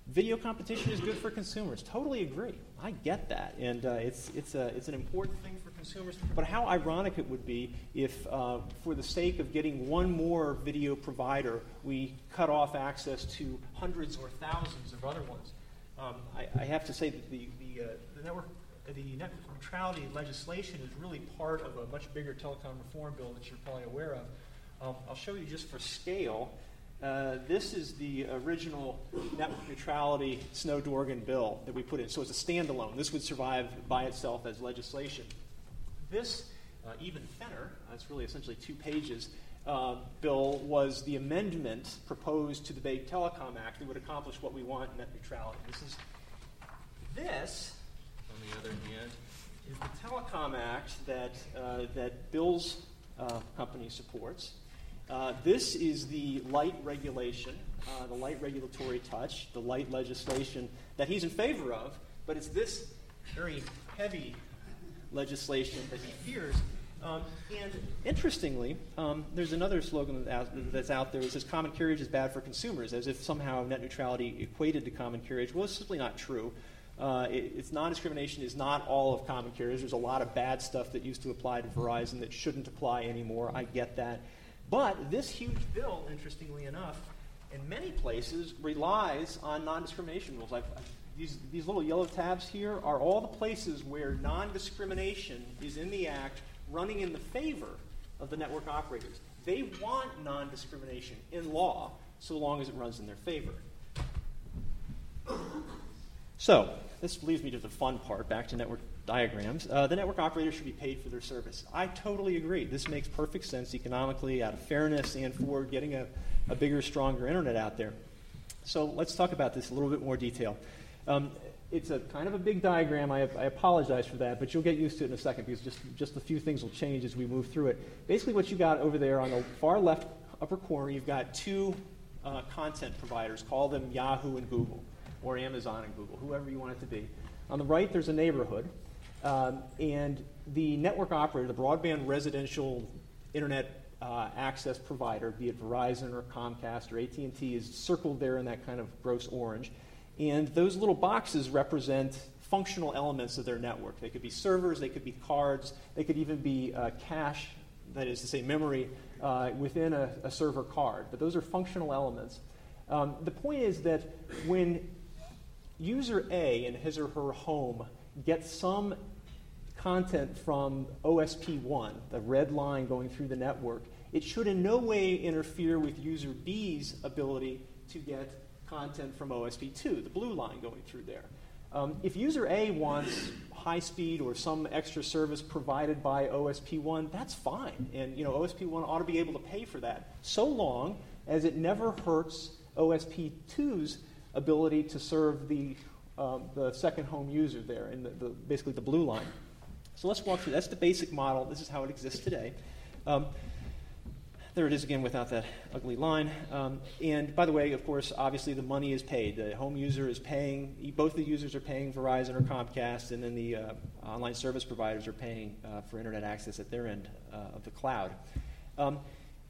[SPEAKER 3] Video competition is good for consumers. Totally agree. I get that. And uh, it's, it's, a, it's an important thing for consumers. But how ironic it would be if, uh, for the sake of getting one more video provider, we cut off access to hundreds or thousands of other ones. Um, I, I, have to say that the, the, uh, the network the network neutrality legislation is really part of a much bigger telecom reform bill that you're probably aware of. Um, I'll show you just for scale. Uh, this is the original network neutrality Snowe-Dorgan bill that we put in. So it's a standalone. This would survive by itself as legislation. This, uh, even thinner, uh, it's really essentially two pages, uh, bill was the amendment proposed to the Big Telecom Act that would accomplish what we want in net neutrality. This is this, on the other hand, is the Telecom Act that uh, that Bill's uh, company supports. Uh, this is the light regulation, uh, the light regulatory touch, the light legislation that he's in favor of, but it's this very heavy legislation that he fears um, and interestingly, um, there's another slogan that's out there that says common carriage is bad for consumers, as if somehow net neutrality equated to common carriage. Well, it's simply not true. Uh, it, it's non-discrimination is not all of common carriage. There's a lot of bad stuff that used to apply to Verizon that shouldn't apply anymore. I get that. But this huge bill, interestingly enough, in many places relies on non-discrimination rules. I've, I've, these, these little yellow tabs here are all the places where non-discrimination is in the act running in the favor of the network operators. They want non discrimination in law so long as it runs in their favor. So, this leads me to the fun part, back to network diagrams. Uh, the network operators should be paid for their service. I totally agree. This makes perfect sense economically, out of fairness, and for getting a, a bigger, stronger internet out there. So, let's talk about this a little bit more detail. Um, it's a kind of a big diagram. I, I, apologize for that, but you'll get used to it in a second because just, just a few things will change as we move through it. Basically, what you got over there on the far left upper corner, you've got two uh, content providers. Call them Yahoo and Google, or Amazon and Google, whoever you want it to be. On the right, there's a neighborhood, um, and the network operator, the broadband residential internet uh, access provider, be it Verizon or Comcast or AT&T, is circled there in that kind of gross orange. And those little boxes represent functional elements of their network. They could be servers, they could be cards, they could even be uh, cache, that is to say, memory uh, within a, a, server card. But those are functional elements. Um, the point is that when user A in his or her home gets some content from OSP1, the red line going through the network, it should in no way interfere with user B's ability to get content from OSP2, the blue line going through there. Um, if user A wants high speed or some extra service provided by OSP1, that's fine. And you know, OSP1 ought to be able to pay for that, so long as it never hurts OSP2's ability to serve the, um, the second home user there, in the, the, basically the blue line. So let's walk through. That's the basic model. This is how it exists today. Um, there it is again without that ugly line. Um, and by the way, of course, obviously the money is paid. The home user is paying, both the users are paying Verizon or Comcast, and then the uh, online service providers are paying uh, for internet access at their end uh, of the cloud. Um,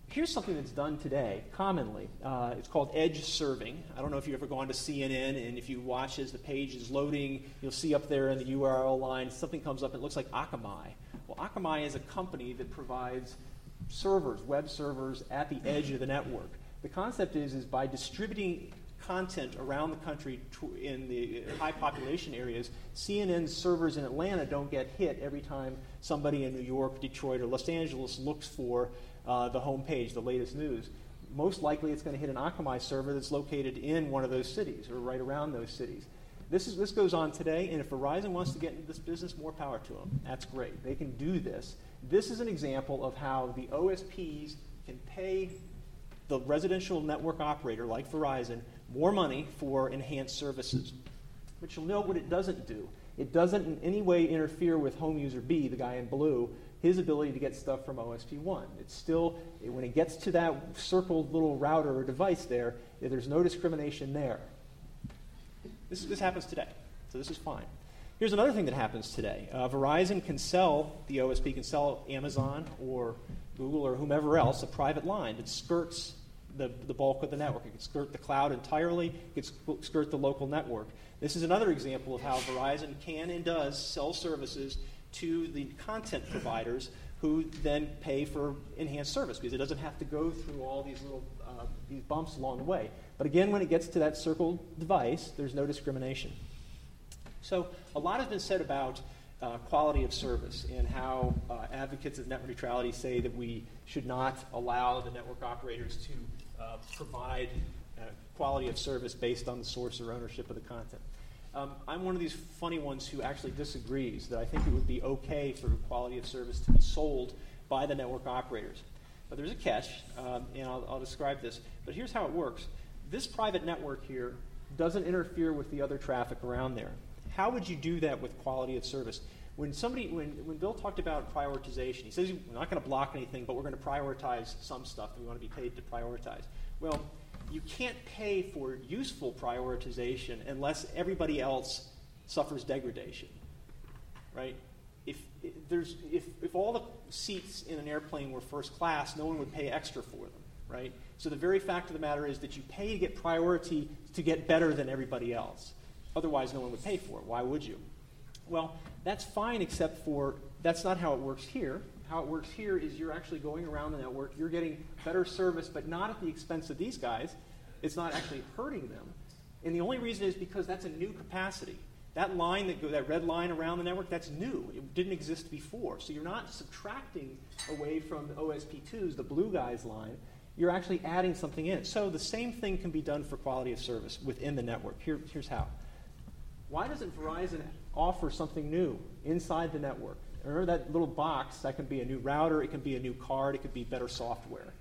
[SPEAKER 3] here's something that's done today commonly. Uh, it's called edge serving. I don't know if you've ever gone to CNN, and if you watch as the page is loading, you'll see up there in the URL line something comes up. It looks like Akamai. Well, Akamai is a company that provides servers, web servers at the edge of the network. The concept is, is by distributing content around the country in the high population areas, CNN's servers in Atlanta don't get hit every time somebody in New York, Detroit, or Los Angeles looks for uh, the home page, the latest news. Most likely it's going to hit an Akamai server that's located in one of those cities or right around those cities. This, is, this goes on today, and if Verizon wants to get into this business, more power to them. That's great. They can do this. This is an example of how the OSPs can pay the residential network operator, like Verizon, more money for enhanced services. But you'll note what it doesn't do. It doesn't in any way interfere with home user B, the guy in blue, his ability to get stuff from OSP1. It's still, when it gets to that circled little router or device there, there's no discrimination there. This, this happens today, so this is fine. Here's another thing that happens today uh, Verizon can sell, the OSP can sell Amazon or Google or whomever else a private line that skirts the, the bulk of the network. It can skirt the cloud entirely, it can skirt the local network. This is another example of how Verizon can and does sell services to the content providers who then pay for enhanced service because it doesn't have to go through all these little uh, these bumps along the way. But again, when it gets to that circled device, there's no discrimination. So a lot has been said about uh, quality of service and how uh, advocates of net neutrality say that we should not allow the network operators to uh, provide uh, quality of service based on the source or ownership of the content. Um, I'm one of these funny ones who actually disagrees that I think it would be okay for quality of service to be sold by the network operators. But there's a catch, um, and I'll, I'll describe this. But here's how it works this private network here doesn't interfere with the other traffic around there. How would you do that with quality of service? When somebody, when, when Bill talked about prioritization, he says we're not going to block anything, but we're going to prioritize some stuff that we want to be paid to prioritize. Well, you can't pay for useful prioritization unless everybody else suffers degradation, right? If, if, there's, if, if all the seats in an airplane were first class, no one would pay extra for them, right? So the very fact of the matter is that you pay to get priority to get better than everybody else. Otherwise, no one would pay for it. Why would you? Well, that's fine, except for that's not how it works here. How it works here is you're actually going around the network, you're getting better service, but not at the expense of these guys. It's not actually hurting them. And the only reason is because that's a new capacity. That line that go, that red line around the network, that's new. It didn't exist before. So you're not subtracting away from the OSP2s, the blue guys line. You're actually adding something in. So the same thing can be done for quality of service within the network. Here, here's how. Why doesn't Verizon offer something new inside the network? Remember that little box? That can be a new router, it can be a new card, it could be better software.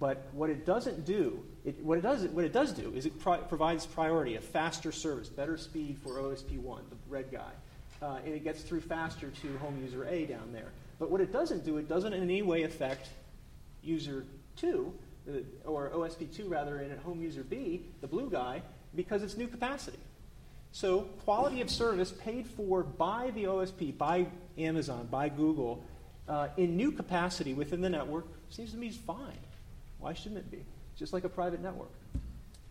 [SPEAKER 3] But what it doesn't do, it, what, it does, what it does do is it pro- provides priority, a faster service, better speed for OSP1, the red guy. Uh, and it gets through faster to home user A down there. But what it doesn't do, it doesn't in any way affect user 2, uh, or OSP2 rather, in at home user B, the blue guy, because it's new capacity. So, quality of service paid for by the OSP, by Amazon, by Google, uh, in new capacity within the network seems to me is fine. Why shouldn't it be? Just like a private network.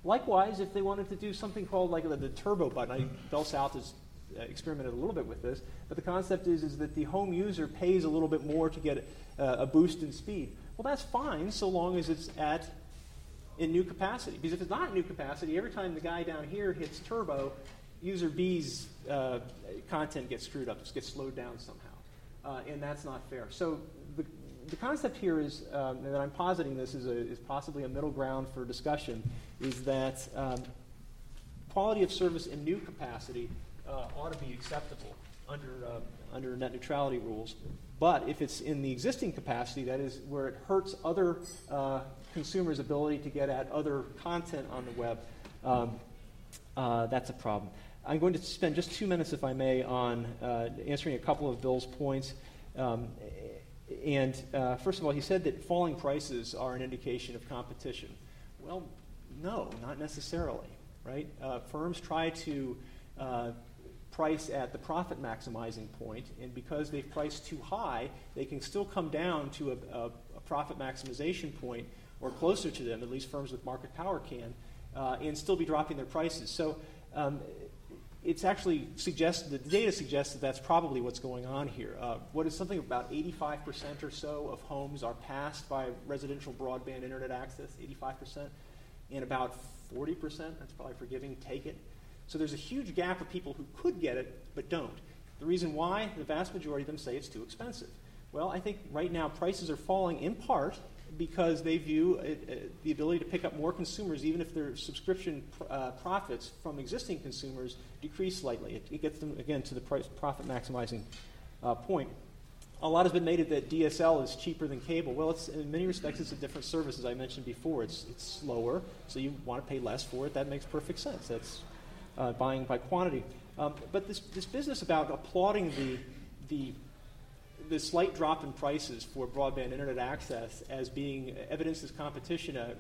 [SPEAKER 3] Likewise, if they wanted to do something called like the, the turbo button, I, Bell South has uh, experimented a little bit with this, but the concept is, is that the home user pays a little bit more to get uh, a boost in speed. Well, that's fine so long as it's at in new capacity. Because if it's not in new capacity, every time the guy down here hits turbo, user B's uh, content gets screwed up, just gets slowed down somehow. Uh, and that's not fair. So the, the concept here is, um, and that I'm positing this is, a, is possibly a middle ground for discussion, is that um, quality of service in new capacity uh, ought to be acceptable under, uh, under net neutrality rules. But if it's in the existing capacity, that is where it hurts other uh, consumers' ability to get at other content on the web, um, uh, that's a problem. I'm going to spend just two minutes, if I may, on uh, answering a couple of Bill's points. Um, and uh, first of all, he said that falling prices are an indication of competition. Well, no, not necessarily, right? Uh, firms try to uh, price at the profit maximizing point, and because they've priced too high, they can still come down to a, a, a profit maximization point or closer to them, at least firms with market power can, uh, and still be dropping their prices. So um, it's actually suggested, the data suggests that that's probably what's going on here. Uh, what is something about 85% or so of homes are passed by residential broadband internet access, 85%, and about 40%, that's probably forgiving, take it. So there's a huge gap of people who could get it but don't. The reason why, the vast majority of them say it's too expensive. Well, I think right now prices are falling in part because they view it, uh, the ability to pick up more consumers, even if their subscription pr- uh, profits from existing consumers decrease slightly. It, it, gets them, again, to the price, profit maximizing uh, point. A lot has been made that DSL is cheaper than cable. Well, in many respects, it's a different service, as I mentioned before. It's, it's slower, so you want to pay less for it. That makes perfect sense. That's uh, buying by quantity. Um, but this, this business about applauding the, the the slight drop in prices for broadband internet access as being evidence of competition uh,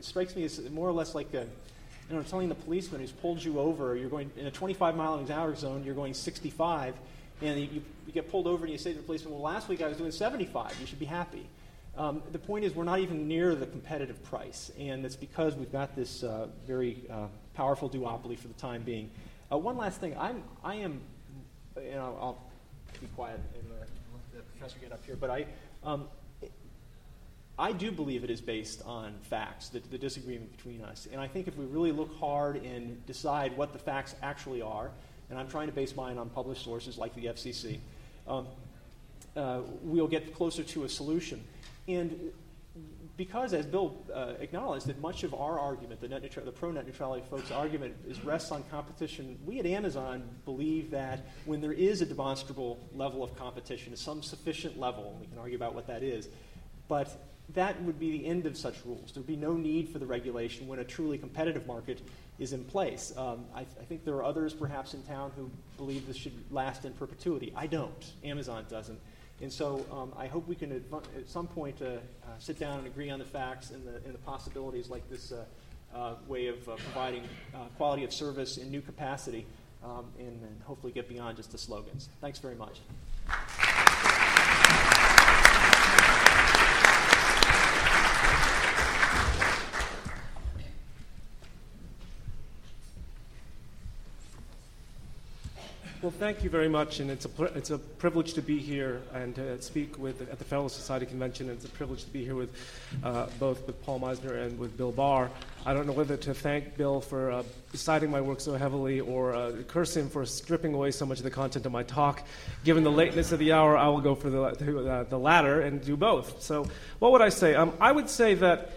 [SPEAKER 3] strikes me as more or less like a, you know, telling the policeman who's pulled you over, you're going in a 25 mile an hour zone, you're going 65, and you, you, get pulled over and you say to the policeman, well, last week I was doing 75, you should be happy. Um, the point is, we're not even near the competitive price, and it's because we've got this uh, very uh, powerful duopoly for the time being. Uh, one last thing, I'm, I am, you know, I'll be quiet professor get up here, but I, um, I do believe it is based on facts, the, the, disagreement between us. And I think if we really look hard and decide what the facts actually are, and I'm trying to base mine on published sources like the FCC, um, uh, we'll get closer to a solution. And because, as Bill uh, acknowledged, that much of our argument, the, net neutra- the pro net neutrality folks' argument, is rests on competition. We at Amazon believe that when there is a demonstrable level of competition, some sufficient level, we can argue about what that is, but that would be the end of such rules. There would be no need for the regulation when a truly competitive market is in place. Um, I, th- I, think there are others, perhaps in town, who believe this should last in perpetuity. I don't. Amazon doesn't. And so um, I hope we can at some point uh, uh, sit down and agree on the facts and the, and the possibilities like this uh, uh way of providing quality of service in new capacity um, and, and hopefully get beyond just the slogans. Thanks very much.
[SPEAKER 4] Well, thank you very much, and it's a, it's a privilege to be here and to speak with at the Federalist Society Convention. And it's a privilege to be here with uh, both with Paul Misener and with Bill Barr. I don't know whether to thank Bill for uh, citing my work so heavily or uh, curse him for stripping away so much of the content of my talk. Given the lateness of the hour, I will go for the, uh, the latter and do both. So, what would I say? Um, I would say that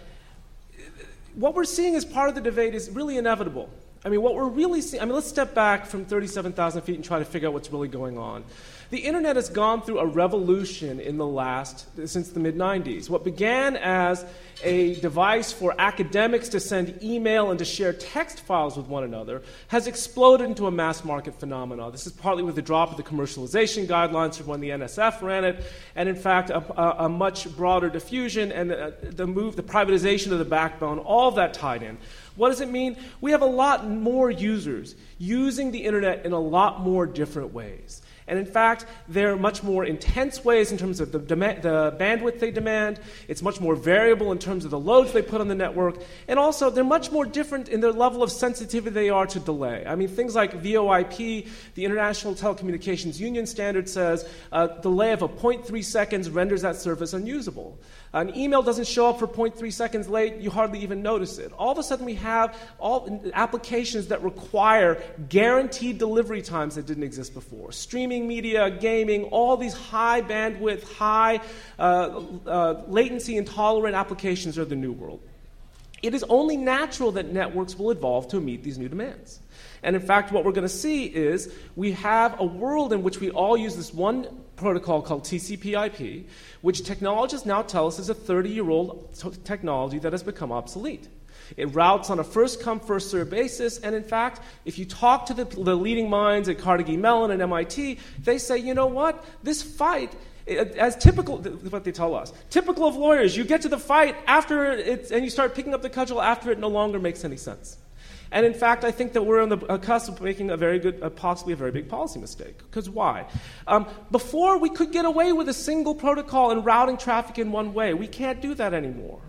[SPEAKER 4] what we're seeing as part of the debate is really inevitable. I mean, what we're really seeing, I mean, let's step back from 37,000 feet and try to figure out what's really going on. The internet has gone through a revolution in the last, since the mid 90s. What began as a device for academics to send email and to share text files with one another has exploded into a mass market phenomenon. This is partly with the drop of the commercialization guidelines from when the NSF ran it, and in fact, a, a, a much broader diffusion and the, the move, the privatization of the backbone, all of that tied in. What does it mean? We have a lot more users using the internet in a lot more different ways. And in fact, they're much more intense ways in terms of the, dem- the bandwidth they demand. It's much more variable in terms of the loads they put on the network. And also, they're much more different in their level of sensitivity they are to delay. I mean, things like VoIP, the International Telecommunications Union standard says a delay of a 0.3 seconds renders that service unusable. An email doesn't show up for 0.3 seconds late, you hardly even notice it. All of a sudden, we have all applications that require guaranteed delivery times that didn't exist before. Streaming media, gaming, all these high bandwidth, high uh, uh, latency intolerant applications are the new world. it is only natural that networks will evolve to meet these new demands. And in fact, what we're going to see is we have a world in which we all use this one protocol called TCP/IP, which technologists now tell us is a 30-year-old technology that has become obsolete. It routes on a first come, first served basis. And in fact, if you talk to the, the leading minds at Carnegie Mellon and MIT, they say, you know what? This fight as typical what they tell us typical of lawyers you get to the fight after it and you start picking up the cudgel after it no longer makes any sense and in fact, I think that we're on the cusp of making a very good, uh, possibly a very big policy mistake. Because why? Um, before, we could get away with a single protocol and routing traffic in one way. We can't do that anymore.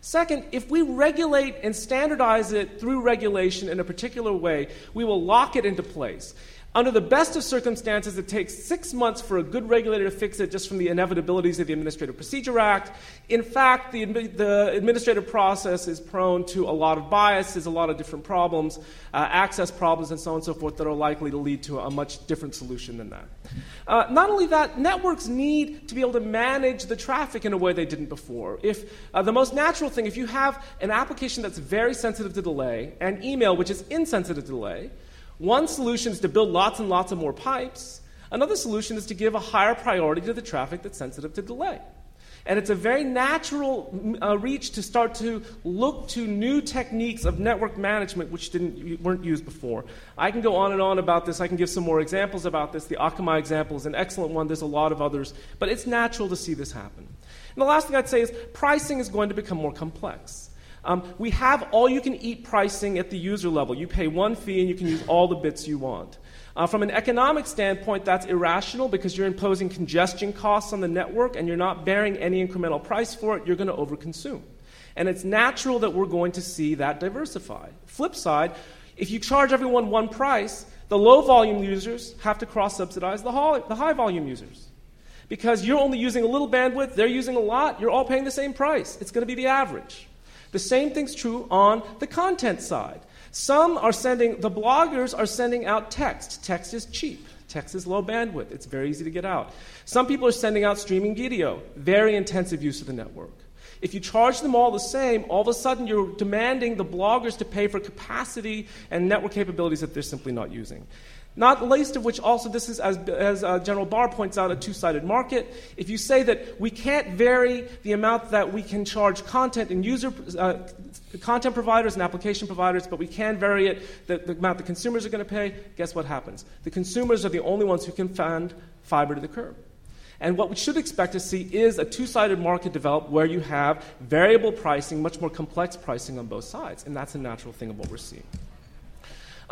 [SPEAKER 4] Second, if we regulate and standardize it through regulation in a particular way, we will lock it into place. Under the best of circumstances, it takes six months for a good regulator to fix it just from the inevitabilities of the Administrative Procedure Act. In fact, the, the administrative process is prone to a lot of biases, a lot of different problems, uh, access problems, and so on and so forth that are likely to lead to a much different solution than that. Uh, not only that, networks need to be able to manage the traffic in a way they didn't before. If uh, the most natural thing, if you have an application that's very sensitive to delay and email, which is insensitive to delay, one solution is to build lots and lots of more pipes. Another solution is to give a higher priority to the traffic that's sensitive to delay. And it's a very natural uh, reach to start to look to new techniques of network management which didn't, weren't used before. I can go on and on about this. I can give some more examples about this. The Akamai example is an excellent one. There's a lot of others. But it's natural to see this happen. And the last thing I'd say is pricing is going to become more complex. Um, we have all you can eat pricing at the user level. You pay one fee and you can use all the bits you want. Uh, from an economic standpoint, that's irrational because you're imposing congestion costs on the network and you're not bearing any incremental price for it. You're going to overconsume. And it's natural that we're going to see that diversify. Flip side, if you charge everyone one price, the low volume users have to cross subsidize the high volume users. Because you're only using a little bandwidth, they're using a lot, you're all paying the same price. It's going to be the average. The same thing's true on the content side. Some are sending, the bloggers are sending out text. Text is cheap. Text is low bandwidth. It's very easy to get out. Some people are sending out streaming video. Very intensive use of the network. If you charge them all the same, all of a sudden you're demanding the bloggers to pay for capacity and network capabilities that they're simply not using. Not least of which, also, this is, as, as uh, General Barr points out, a two sided market. If you say that we can't vary the amount that we can charge content and user uh, content providers and application providers, but we can vary it the, the amount the consumers are going to pay, guess what happens? The consumers are the only ones who can fund fiber to the curb. And what we should expect to see is a two sided market develop where you have variable pricing, much more complex pricing on both sides. And that's a natural thing of what we're seeing.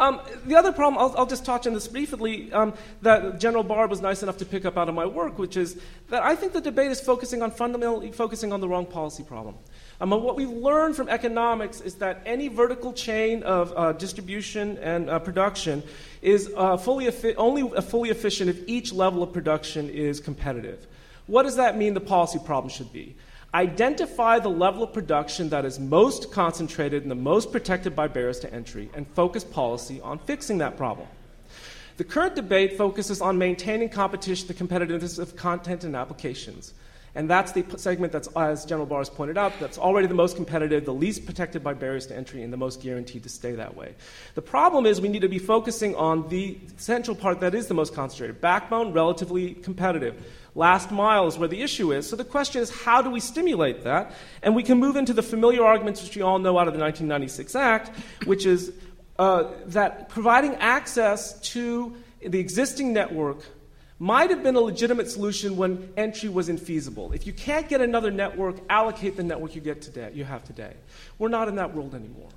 [SPEAKER 4] Um, the other problem, I'll, I'll, just touch on this briefly, um, that General Barr was nice enough to pick up out of my work, which is that I think the debate is focusing on fundamentally focusing on the wrong policy problem. Um, what we've learned from economics is that any vertical chain of uh, distribution and uh, production is uh, fully efi- only fully efficient if each level of production is competitive. What does that mean the policy problem should be? Identify the level of production that is most concentrated and the most protected by barriers to entry, and focus policy on fixing that problem. The current debate focuses on maintaining competition, the competitiveness of content and applications. And that's the segment that's, as General Barr has pointed out, that's already the most competitive, the least protected by barriers to entry, and the most guaranteed to stay that way. The problem is we need to be focusing on the central part that is the most concentrated. Backbone, relatively competitive. Last mile is where the issue is. So the question is, how do we stimulate that? And we can move into the familiar arguments which we all know out of the 1996 Act, which is uh, that providing access to the existing network might have been a legitimate solution when entry was infeasible. If you can't get another network, allocate the network you get today, you have today. We're not in that world anymore.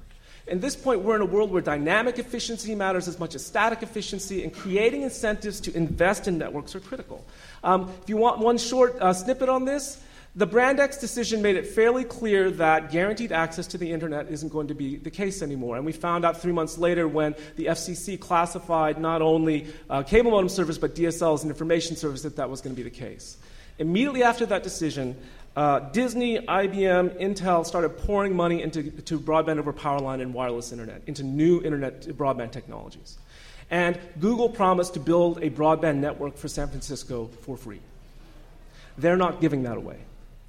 [SPEAKER 4] At this point, we're in a world where dynamic efficiency matters as much as static efficiency, and creating incentives to invest in networks are critical. Um, if you want one short uh, snippet on this, the Brand X decision made it fairly clear that guaranteed access to the internet isn't going to be the case anymore. And we found out three months later when the FCC classified not only uh, cable modem service but DSL as an information service that that was going to be the case. Immediately after that decision, uh, Disney, IBM, Intel started pouring money into to broadband over power line and wireless internet, into new internet broadband technologies. And Google promised to build a broadband network for San Francisco for free. They're not giving that away.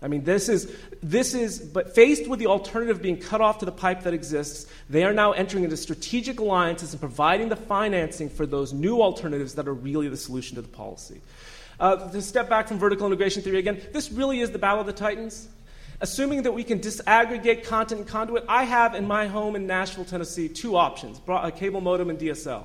[SPEAKER 4] I mean, this is, this is, but faced with the alternative being cut off to the pipe that exists, they are now entering into strategic alliances and providing the financing for those new alternatives that are really the solution to the policy. Uh, to step back from vertical integration theory again, this really is the battle of the titans. Assuming that we can disaggregate content and conduit, I have in my home in Nashville, Tennessee, two options a cable modem and DSL.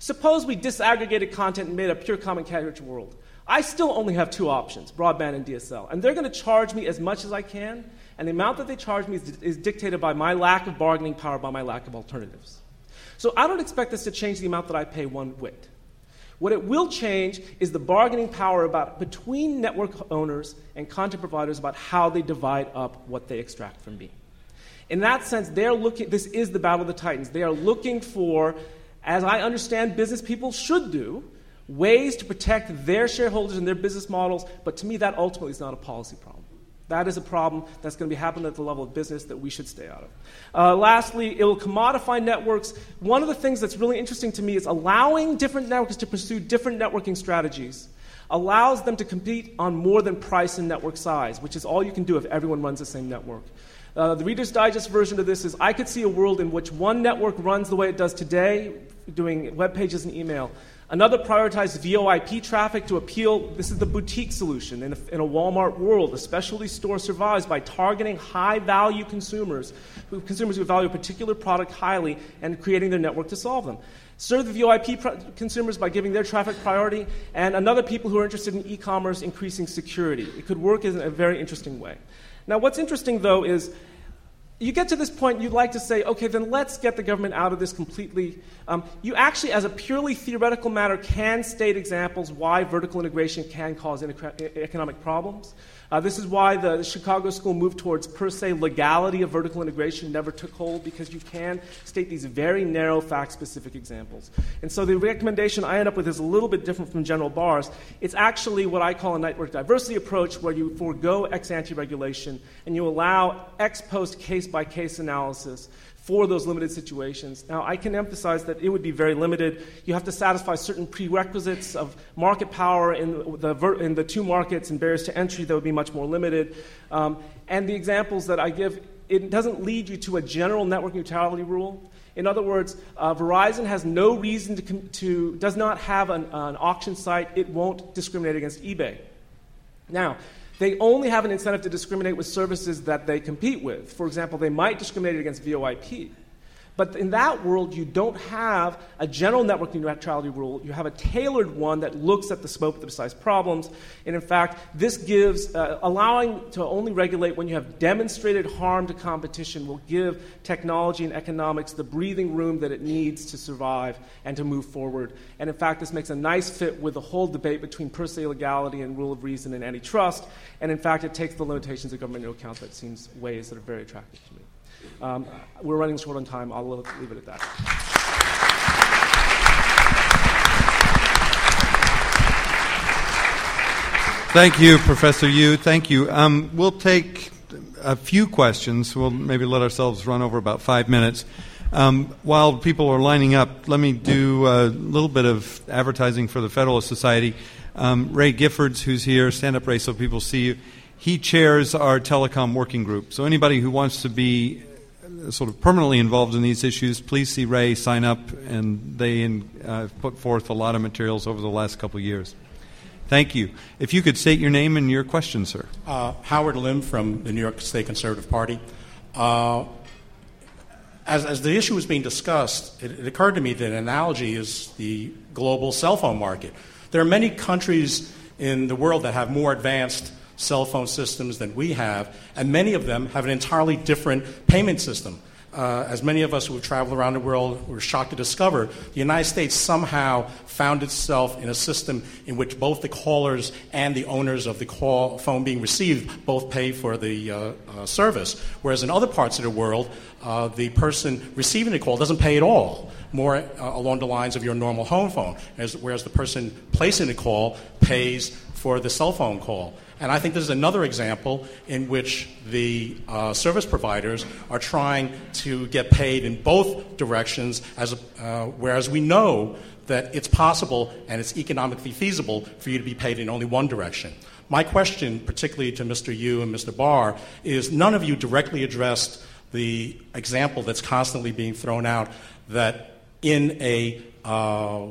[SPEAKER 4] Suppose we disaggregated content and made a pure common carriage world. I still only have two options broadband and DSL. And they're going to charge me as much as I can, and the amount that they charge me is, is dictated by my lack of bargaining power, by my lack of alternatives. So I don't expect this to change the amount that I pay one whit. What it will change is the bargaining power about between network owners and content providers about how they divide up what they extract from me. In that sense, they're looking this is the battle of the titans. They are looking for, as I understand business people should do, ways to protect their shareholders and their business models, but to me, that ultimately is not a policy problem. That is a problem that's going to be happening at the level of business that we should stay out of. Uh, lastly, it will commodify networks. One of the things that's really interesting to me is allowing different networks to pursue different networking strategies allows them to compete on more than price and network size, which is all you can do if everyone runs the same network. Uh, the Reader's Digest version of this is I could see a world in which one network runs the way it does today, doing web pages and email, Another prioritized VoIP traffic to appeal. This is the boutique solution. In a, in a Walmart world, a specialty store survives by targeting high value consumers, who, consumers who value a particular product highly, and creating their network to solve them. Serve the VoIP pr- consumers by giving their traffic priority, and another people who are interested in e commerce increasing security. It could work in a very interesting way. Now, what's interesting though is you get to this point, you'd like to say, okay, then let's get the government out of this completely. Um, you actually, as a purely theoretical matter, can state examples why vertical integration can cause economic problems. Uh, this is why the Chicago School moved towards per se legality of vertical integration never took hold because you can state these very narrow fact specific examples. And so the recommendation I end up with is a little bit different from General Barr's. It's actually what I call a network diversity approach where you forego ex ante regulation and you allow ex post case by case analysis for those limited situations. Now, I can emphasize that it would be very limited. You have to satisfy certain prerequisites of market power in the, in the two markets and barriers to entry that would be much more limited. Um, and the examples that I give, it doesn't lead you to a general network neutrality rule. In other words, uh, Verizon has no reason to, to does not have an, an auction site. It won't discriminate against eBay. Now, they only have an incentive to discriminate with services that they compete with. For example, they might discriminate against VoIP. But in that world, you don't have a general network neutrality rule. You have a tailored one that looks at the scope of the precise problems. And in fact, this gives, uh, allowing to only regulate when you have demonstrated harm to competition will give technology and economics the breathing room that it needs to survive and to move forward. And in fact, this makes a nice fit with the whole debate between per se legality and rule of reason and antitrust. And in fact, it takes the limitations of government into account that seems ways that are very attractive to me. Um, we're running short on time. I'll leave it at that.
[SPEAKER 1] Thank you, Professor Yoo. Thank you. Um, we'll take a few questions. We'll maybe let ourselves run over about five minutes. Um, while people are lining up, let me do a little bit of advertising for the Federalist Society. Um, Ray Giffords, who's here, stand up, Ray, so people see you. He chairs our telecom working group. So anybody who wants to be sort of permanently involved in these issues, please see Ray sign up, and they uh, put forth a lot of materials over the last couple of years. Thank you. If you could state your name and your question, sir.
[SPEAKER 5] Uh, Howard Lim from the New York State Conservative Party. Uh, as, as, the issue was being discussed, it, it occurred to me that an analogy is the global cell phone market. There are many countries in the world that have more advanced cell phone systems than we have, and many of them have an entirely different payment system. Uh, as many of us who have traveled around the world were shocked to discover, the United States somehow found itself in a system in which both the callers and the owners of the call phone being received both pay for the uh, uh, service. Whereas in other parts of the world, uh, the person receiving the call doesn't pay at all, more uh, along the lines of your normal home phone, as, whereas the person placing the call pays for the cell phone call. And I think this is another example in which the uh, service providers are trying to get paid in both directions, as, uh, whereas we know that it's possible and it's economically feasible for you to be paid in only one direction. my question, particularly to Mr. Yoo and Mr. Barr, is none of you directly addressed the example that's constantly being thrown out that in a uh,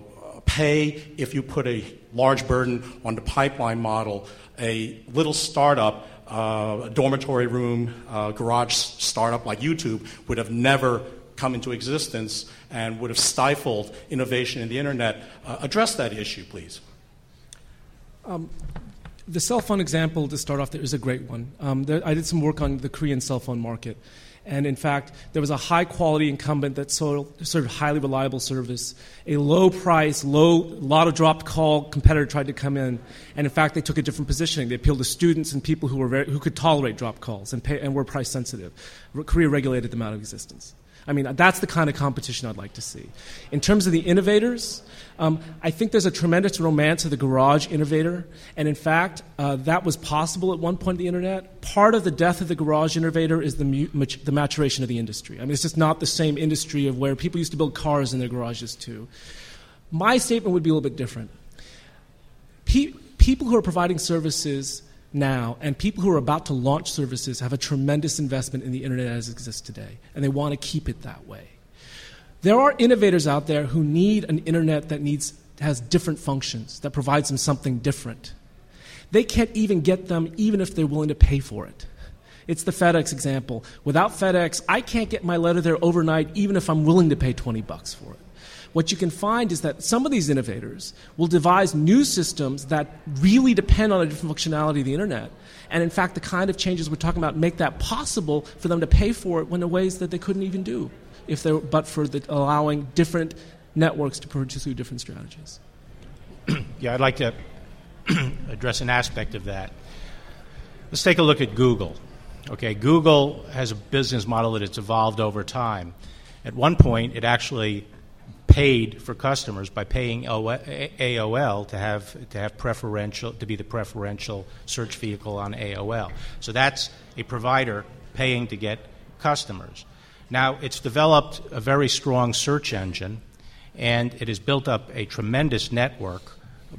[SPEAKER 5] pay if you put a large burden on the pipeline model, a little startup, uh, a dormitory room, uh, garage startup like YouTube would have never come into existence and would have stifled innovation in the internet. Uh, address that issue, please.
[SPEAKER 4] Um, the cell phone example to start off there is a great one. Um, there, I did some work on the Korean cell phone market. And in fact, there was a high quality incumbent that sold, served highly reliable service. A low price, low, lot of dropped call competitor tried to come in. And in fact, they took a different positioning. They appealed to students and people who, were very, who could tolerate dropped calls and, pay, and were price sensitive. Korea regulated them out of existence. I mean, that's the kind of competition I'd like to see. In terms of the innovators, um, I think there's a tremendous romance of the garage innovator, and in fact, uh, that was possible at one point in the internet. Part of the death of the garage innovator is the, mu- the maturation of the industry. I mean, it's just not the same industry of where people used to build cars in their garages too. My statement would be a little bit different. Pe- people who are providing services now, and people who are about to launch services have a tremendous investment in the internet as it exists today, and they want to keep it that way. There are innovators out there who need an internet that needs, has different functions, that provides them something different. They can't even get them even if they're willing to pay for it. It's the FedEx example. Without FedEx, I can't get my letter there overnight even if I'm willing to pay 20 bucks for it what you can find is that some of these innovators will devise new systems that really depend on a different functionality of the internet. And in fact, the kind of changes we're talking about make that possible for them to pay for it in ways that they couldn't even do if they were, but for the, allowing different networks to pursue different strategies. (clears throat)
[SPEAKER 2] yeah, I'd like to (clears throat) address an aspect of that. Let's take a look at Google. Okay, Google has a business model that it's evolved over time. At one point, it actually paid for customers by paying AOL to have to have preferential to be the preferential search vehicle on AOL. So that's a provider paying to get customers. Now it's developed a very strong search engine, and it has built up a tremendous network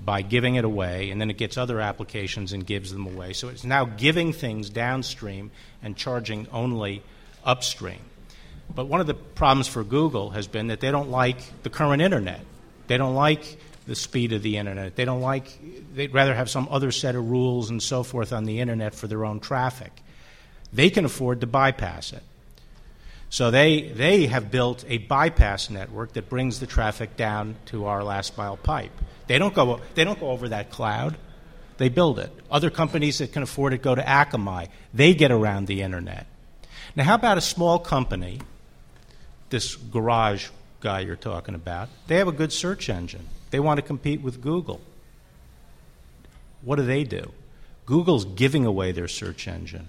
[SPEAKER 2] by giving it away, and then it gets other applications and gives them away. So it's now giving things downstream and charging only upstream. But one of the problems for Google has been that they don't like the current internet. They don't like the speed of the internet. They don't like, they'd rather have some other set of rules and so forth on the internet for their own traffic. They can afford to bypass it. So they, they have built a bypass network that brings the traffic down to our last mile pipe. They don't go, they don't go over that cloud. They build it. Other companies that can afford it go to Akamai. They get around the internet. Now, how about a small company this garage guy you're talking about, they have a good search engine. They want to compete with Google. What do they do? Google's giving away their search engine.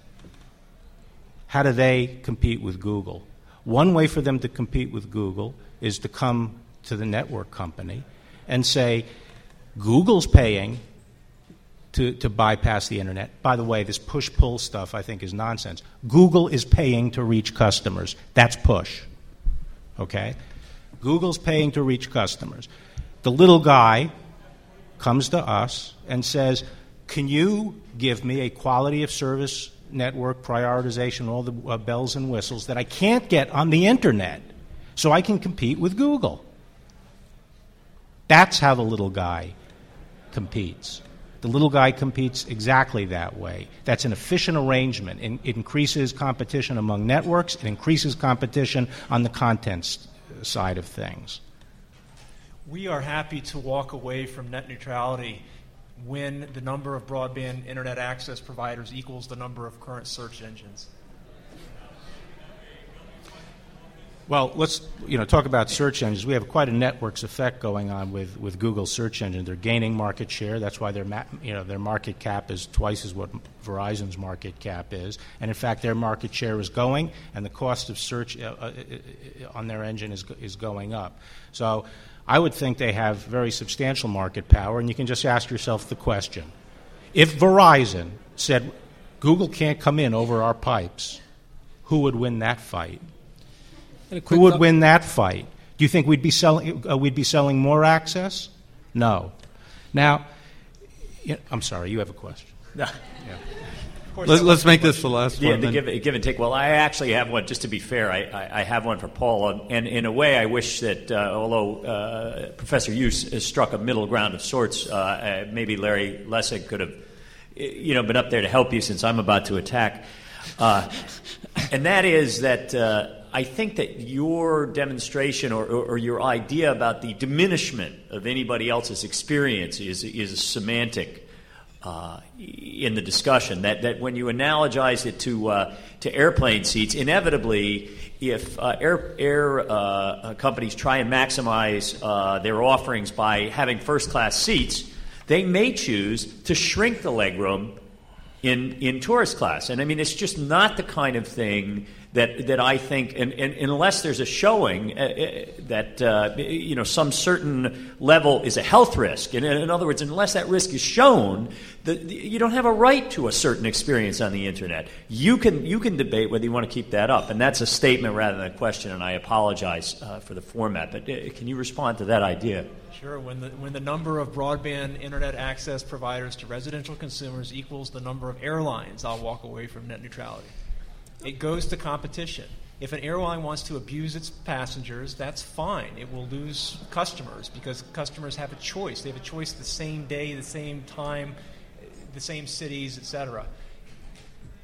[SPEAKER 2] How do they compete with Google? One way for them to compete with Google is to come to the network company and say, Google's paying to, to bypass the internet. By the way, this push pull stuff I think is nonsense. Google is paying to reach customers. That's push okay? Google's paying to reach customers. The little guy comes to us and says, Can you give me a quality of service network prioritization, all the uh, bells and whistles that I can't get on the internet so I can compete with Google? That's how the little guy competes. The little guy competes exactly that way. That's an efficient arrangement. It increases competition among networks, it increases competition on the content side of things.
[SPEAKER 6] We are happy to walk away from net neutrality when the number of broadband internet access providers equals the number of current search engines.
[SPEAKER 2] Well, let's you know talk about search engines. We have quite a networks effect going on with, with Google search engine. They're gaining market share. That's why their ma- you know their market cap is twice as what Verizon's market cap is. And in fact, their market share is going, and the cost of search uh, uh, uh on their engine is is going up. So, I would think they have very substantial market power. And you can just ask yourself the question: If Verizon said Google can't come in over our pipes, who would win that fight? Who would win that fight? Do you think we'd be selling, uh, we'd be selling more access? No. Now, I'm sorry, you have a question. (laughs)
[SPEAKER 7] No.
[SPEAKER 1] Let, us make this the last
[SPEAKER 7] yeah,
[SPEAKER 1] one.
[SPEAKER 7] the give, give, and take. Well, I actually have one. Just to be fair, I, I, I have one for Paul, and in a way, I wish that uh, although uh, Professor Hughes has struck a middle ground of sorts, uh, uh maybe Larry Lessig could have, you know, been up there to help you since I'm about to attack, uh, and that is that. I think that your demonstration or, or, or, your idea about the diminishment of anybody else's experience is, is semantic uh, in the discussion. That, that when you analogize it to, uh, to airplane seats, inevitably, if uh, air, air uh, companies try and maximize uh, their offerings by having first class seats, they may choose to shrink the legroom in, in tourist class. And I mean, it's just not the kind of thing that, that I think, and, and, unless there's a showing uh, uh, that uh, you know some certain level is a health risk, and in other words, unless that risk is shown, the, you don't have a right to a certain experience on the internet. You can you can debate whether you want to keep that up, and that's a statement rather than a question. And I apologize uh, for the format, but uh, can you respond to that idea?
[SPEAKER 3] Sure. When the, when the number of broadband internet access providers to residential consumers equals the number of airlines, I'll walk away from net neutrality. It goes to competition. If an airline wants to abuse its passengers, that's fine. It will lose customers because customers have a choice. They have a choice the same day, the same time, the same cities, etc.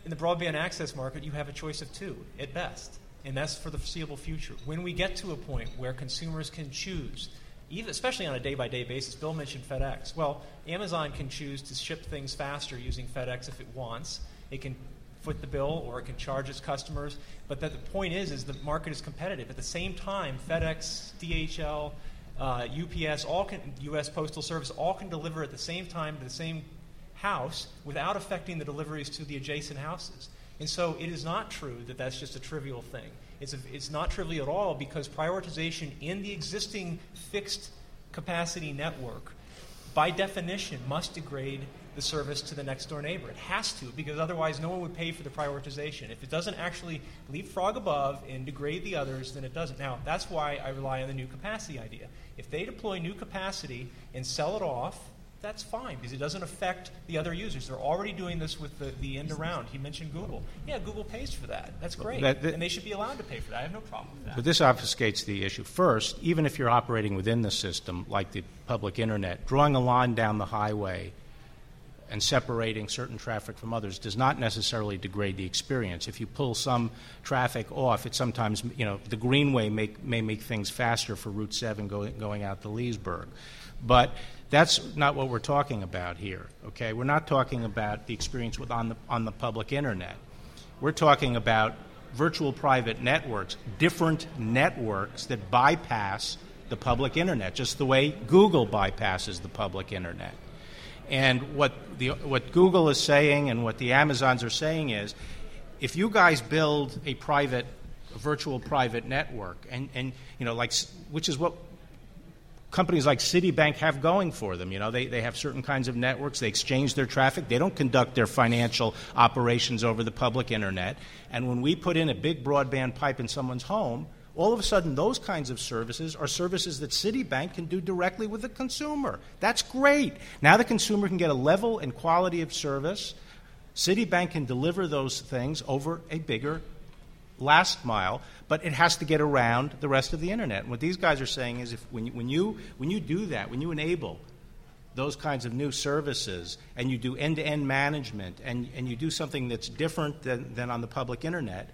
[SPEAKER 3] In the broadband access market, you have a choice of two at best, and that's for the foreseeable future. When we get to a point where consumers can choose, even, especially on a day by day basis, Bill mentioned FedEx. Well, Amazon can choose to ship things faster using FedEx if it wants. It can foot the bill or it can charge its customers. But that the point is, is the market is competitive. At the same time, FedEx, DHL, uh, UPS, all can, U.S. Postal Service, all can deliver at the same time to the same house without affecting the deliveries to the adjacent houses. And so it is not true that that's just a trivial thing. It's, a, it's not trivial at all because prioritization in the existing fixed capacity network, by definition, must degrade the service to the next door neighbor. It has to, because otherwise no one would pay for the prioritization. If it doesn't actually leapfrog above and degrade the others, then it doesn't. Now, that's why I rely on the new capacity idea. If they deploy new capacity and sell it off, that's fine because it doesn't affect the other users. They're already doing this with the, the end around. He mentioned Google. Yeah, Google pays for that. That's great. That, that, and they should be allowed to pay for that. I have no problem with that.
[SPEAKER 2] But this obfuscates the issue. First, even if you're operating within the system, like the public internet, drawing a line down the highway and separating certain traffic from others does not necessarily degrade the experience. If you pull some traffic off, it sometimes, you know, the Greenway make, may make things faster for Route 7 going, out to Leesburg. But that's not what we're talking about here, okay? We're not talking about the experience with on, the, on the public internet. We're talking about virtual private networks, different networks that bypass the public internet, just the way Google bypasses the public internet. And what, the, what Google is saying and what the Amazons are saying is if you guys build a private, a virtual private network, and, and you know, like, which is what companies like Citibank have going for them. You know, they, they have certain kinds of networks, they exchange their traffic, they don't conduct their financial operations over the public internet. And when we put in a big broadband pipe in someone's home, all of a sudden, those kinds of services are services that Citibank can do directly with the consumer. That's great. Now the consumer can get a level and quality of service. Citibank can deliver those things over a bigger last mile, but it has to get around the rest of the internet. And what these guys are saying is if when you, when you, when you do that, when you enable those kinds of new services and you do end to end management and, and you do something that's different than, than on the public internet,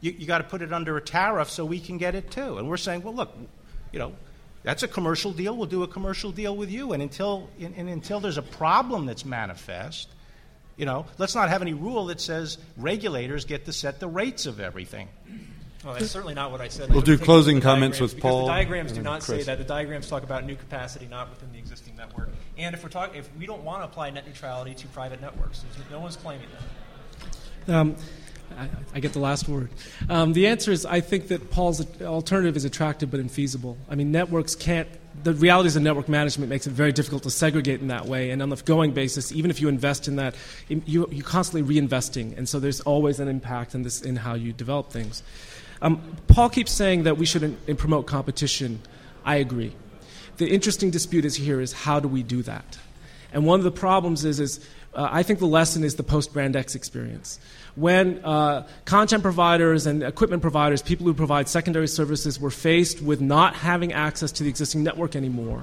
[SPEAKER 2] you, you got to put it under a tariff so we can get it too. And we're saying, well, look, you know, that's a commercial deal. We'll do a commercial deal with you. And until, and, and until there's a problem that's manifest, you know, let's not have any rule that says regulators get to set the rates of everything.
[SPEAKER 3] Well, that's certainly not what I said.
[SPEAKER 1] We'll do closing comments with Paul.
[SPEAKER 3] The diagrams do not Chris. say that. The diagrams talk about new capacity, not within the existing network. And if we're talking, if we don't want to apply net neutrality to private networks, no one's claiming that.
[SPEAKER 4] Um, I, get the last word. Um, the answer is I think that Paul's alternative is attractive but infeasible. I mean, networks can't. The realities of network management makes it very difficult to segregate in that way. And on the going basis, even if you invest in that, you, you're constantly reinvesting, and so there's always an impact in this in how you develop things. Um, Paul keeps saying that we should in, in promote competition. I agree. The interesting dispute is here is how do we do that? And one of the problems is, is Uh, I think the lesson is the post Brand X experience. When uh, content providers and equipment providers, people who provide secondary services, were faced with not having access to the existing network anymore,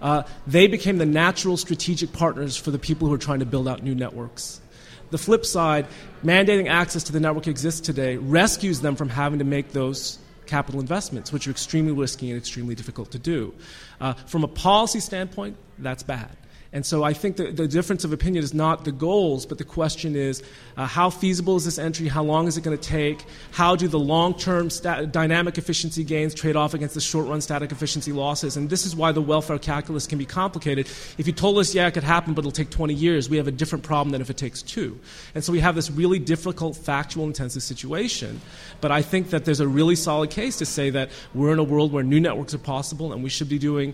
[SPEAKER 4] uh, they became the natural strategic partners for the people who are trying to build out new networks. The flip side, mandating access to the network exists today rescues them from having to make those capital investments, which are extremely risky and extremely difficult to do. Uh, from a policy standpoint, that's bad. And so I think the, the difference of opinion is not the goals, but the question is uh, how feasible is this entry? How long is it going to take? How do the long term dynamic efficiency gains trade off against the short run static efficiency losses? And this is why the welfare calculus can be complicated. If you told us, yeah, it could happen, but it'll take 20 years, we have a different problem than if it takes two. And so we have this really difficult, factual, intensive situation. But I think that there's a really solid case to say that we're in a world where new networks are possible and we should be doing,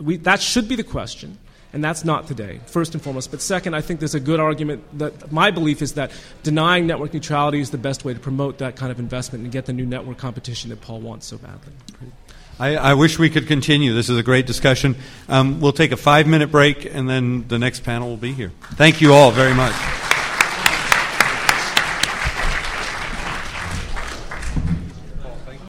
[SPEAKER 4] we, that should be the question and that's not today, first and foremost. But second, I think there's a good argument that my belief is that denying network neutrality is the best way to promote that kind of investment and get the new network competition that Paul wants so badly.
[SPEAKER 1] I, I wish we could continue. This is a great discussion. Um, we'll take a five minute break, and then the next panel will be here. Thank you all very much.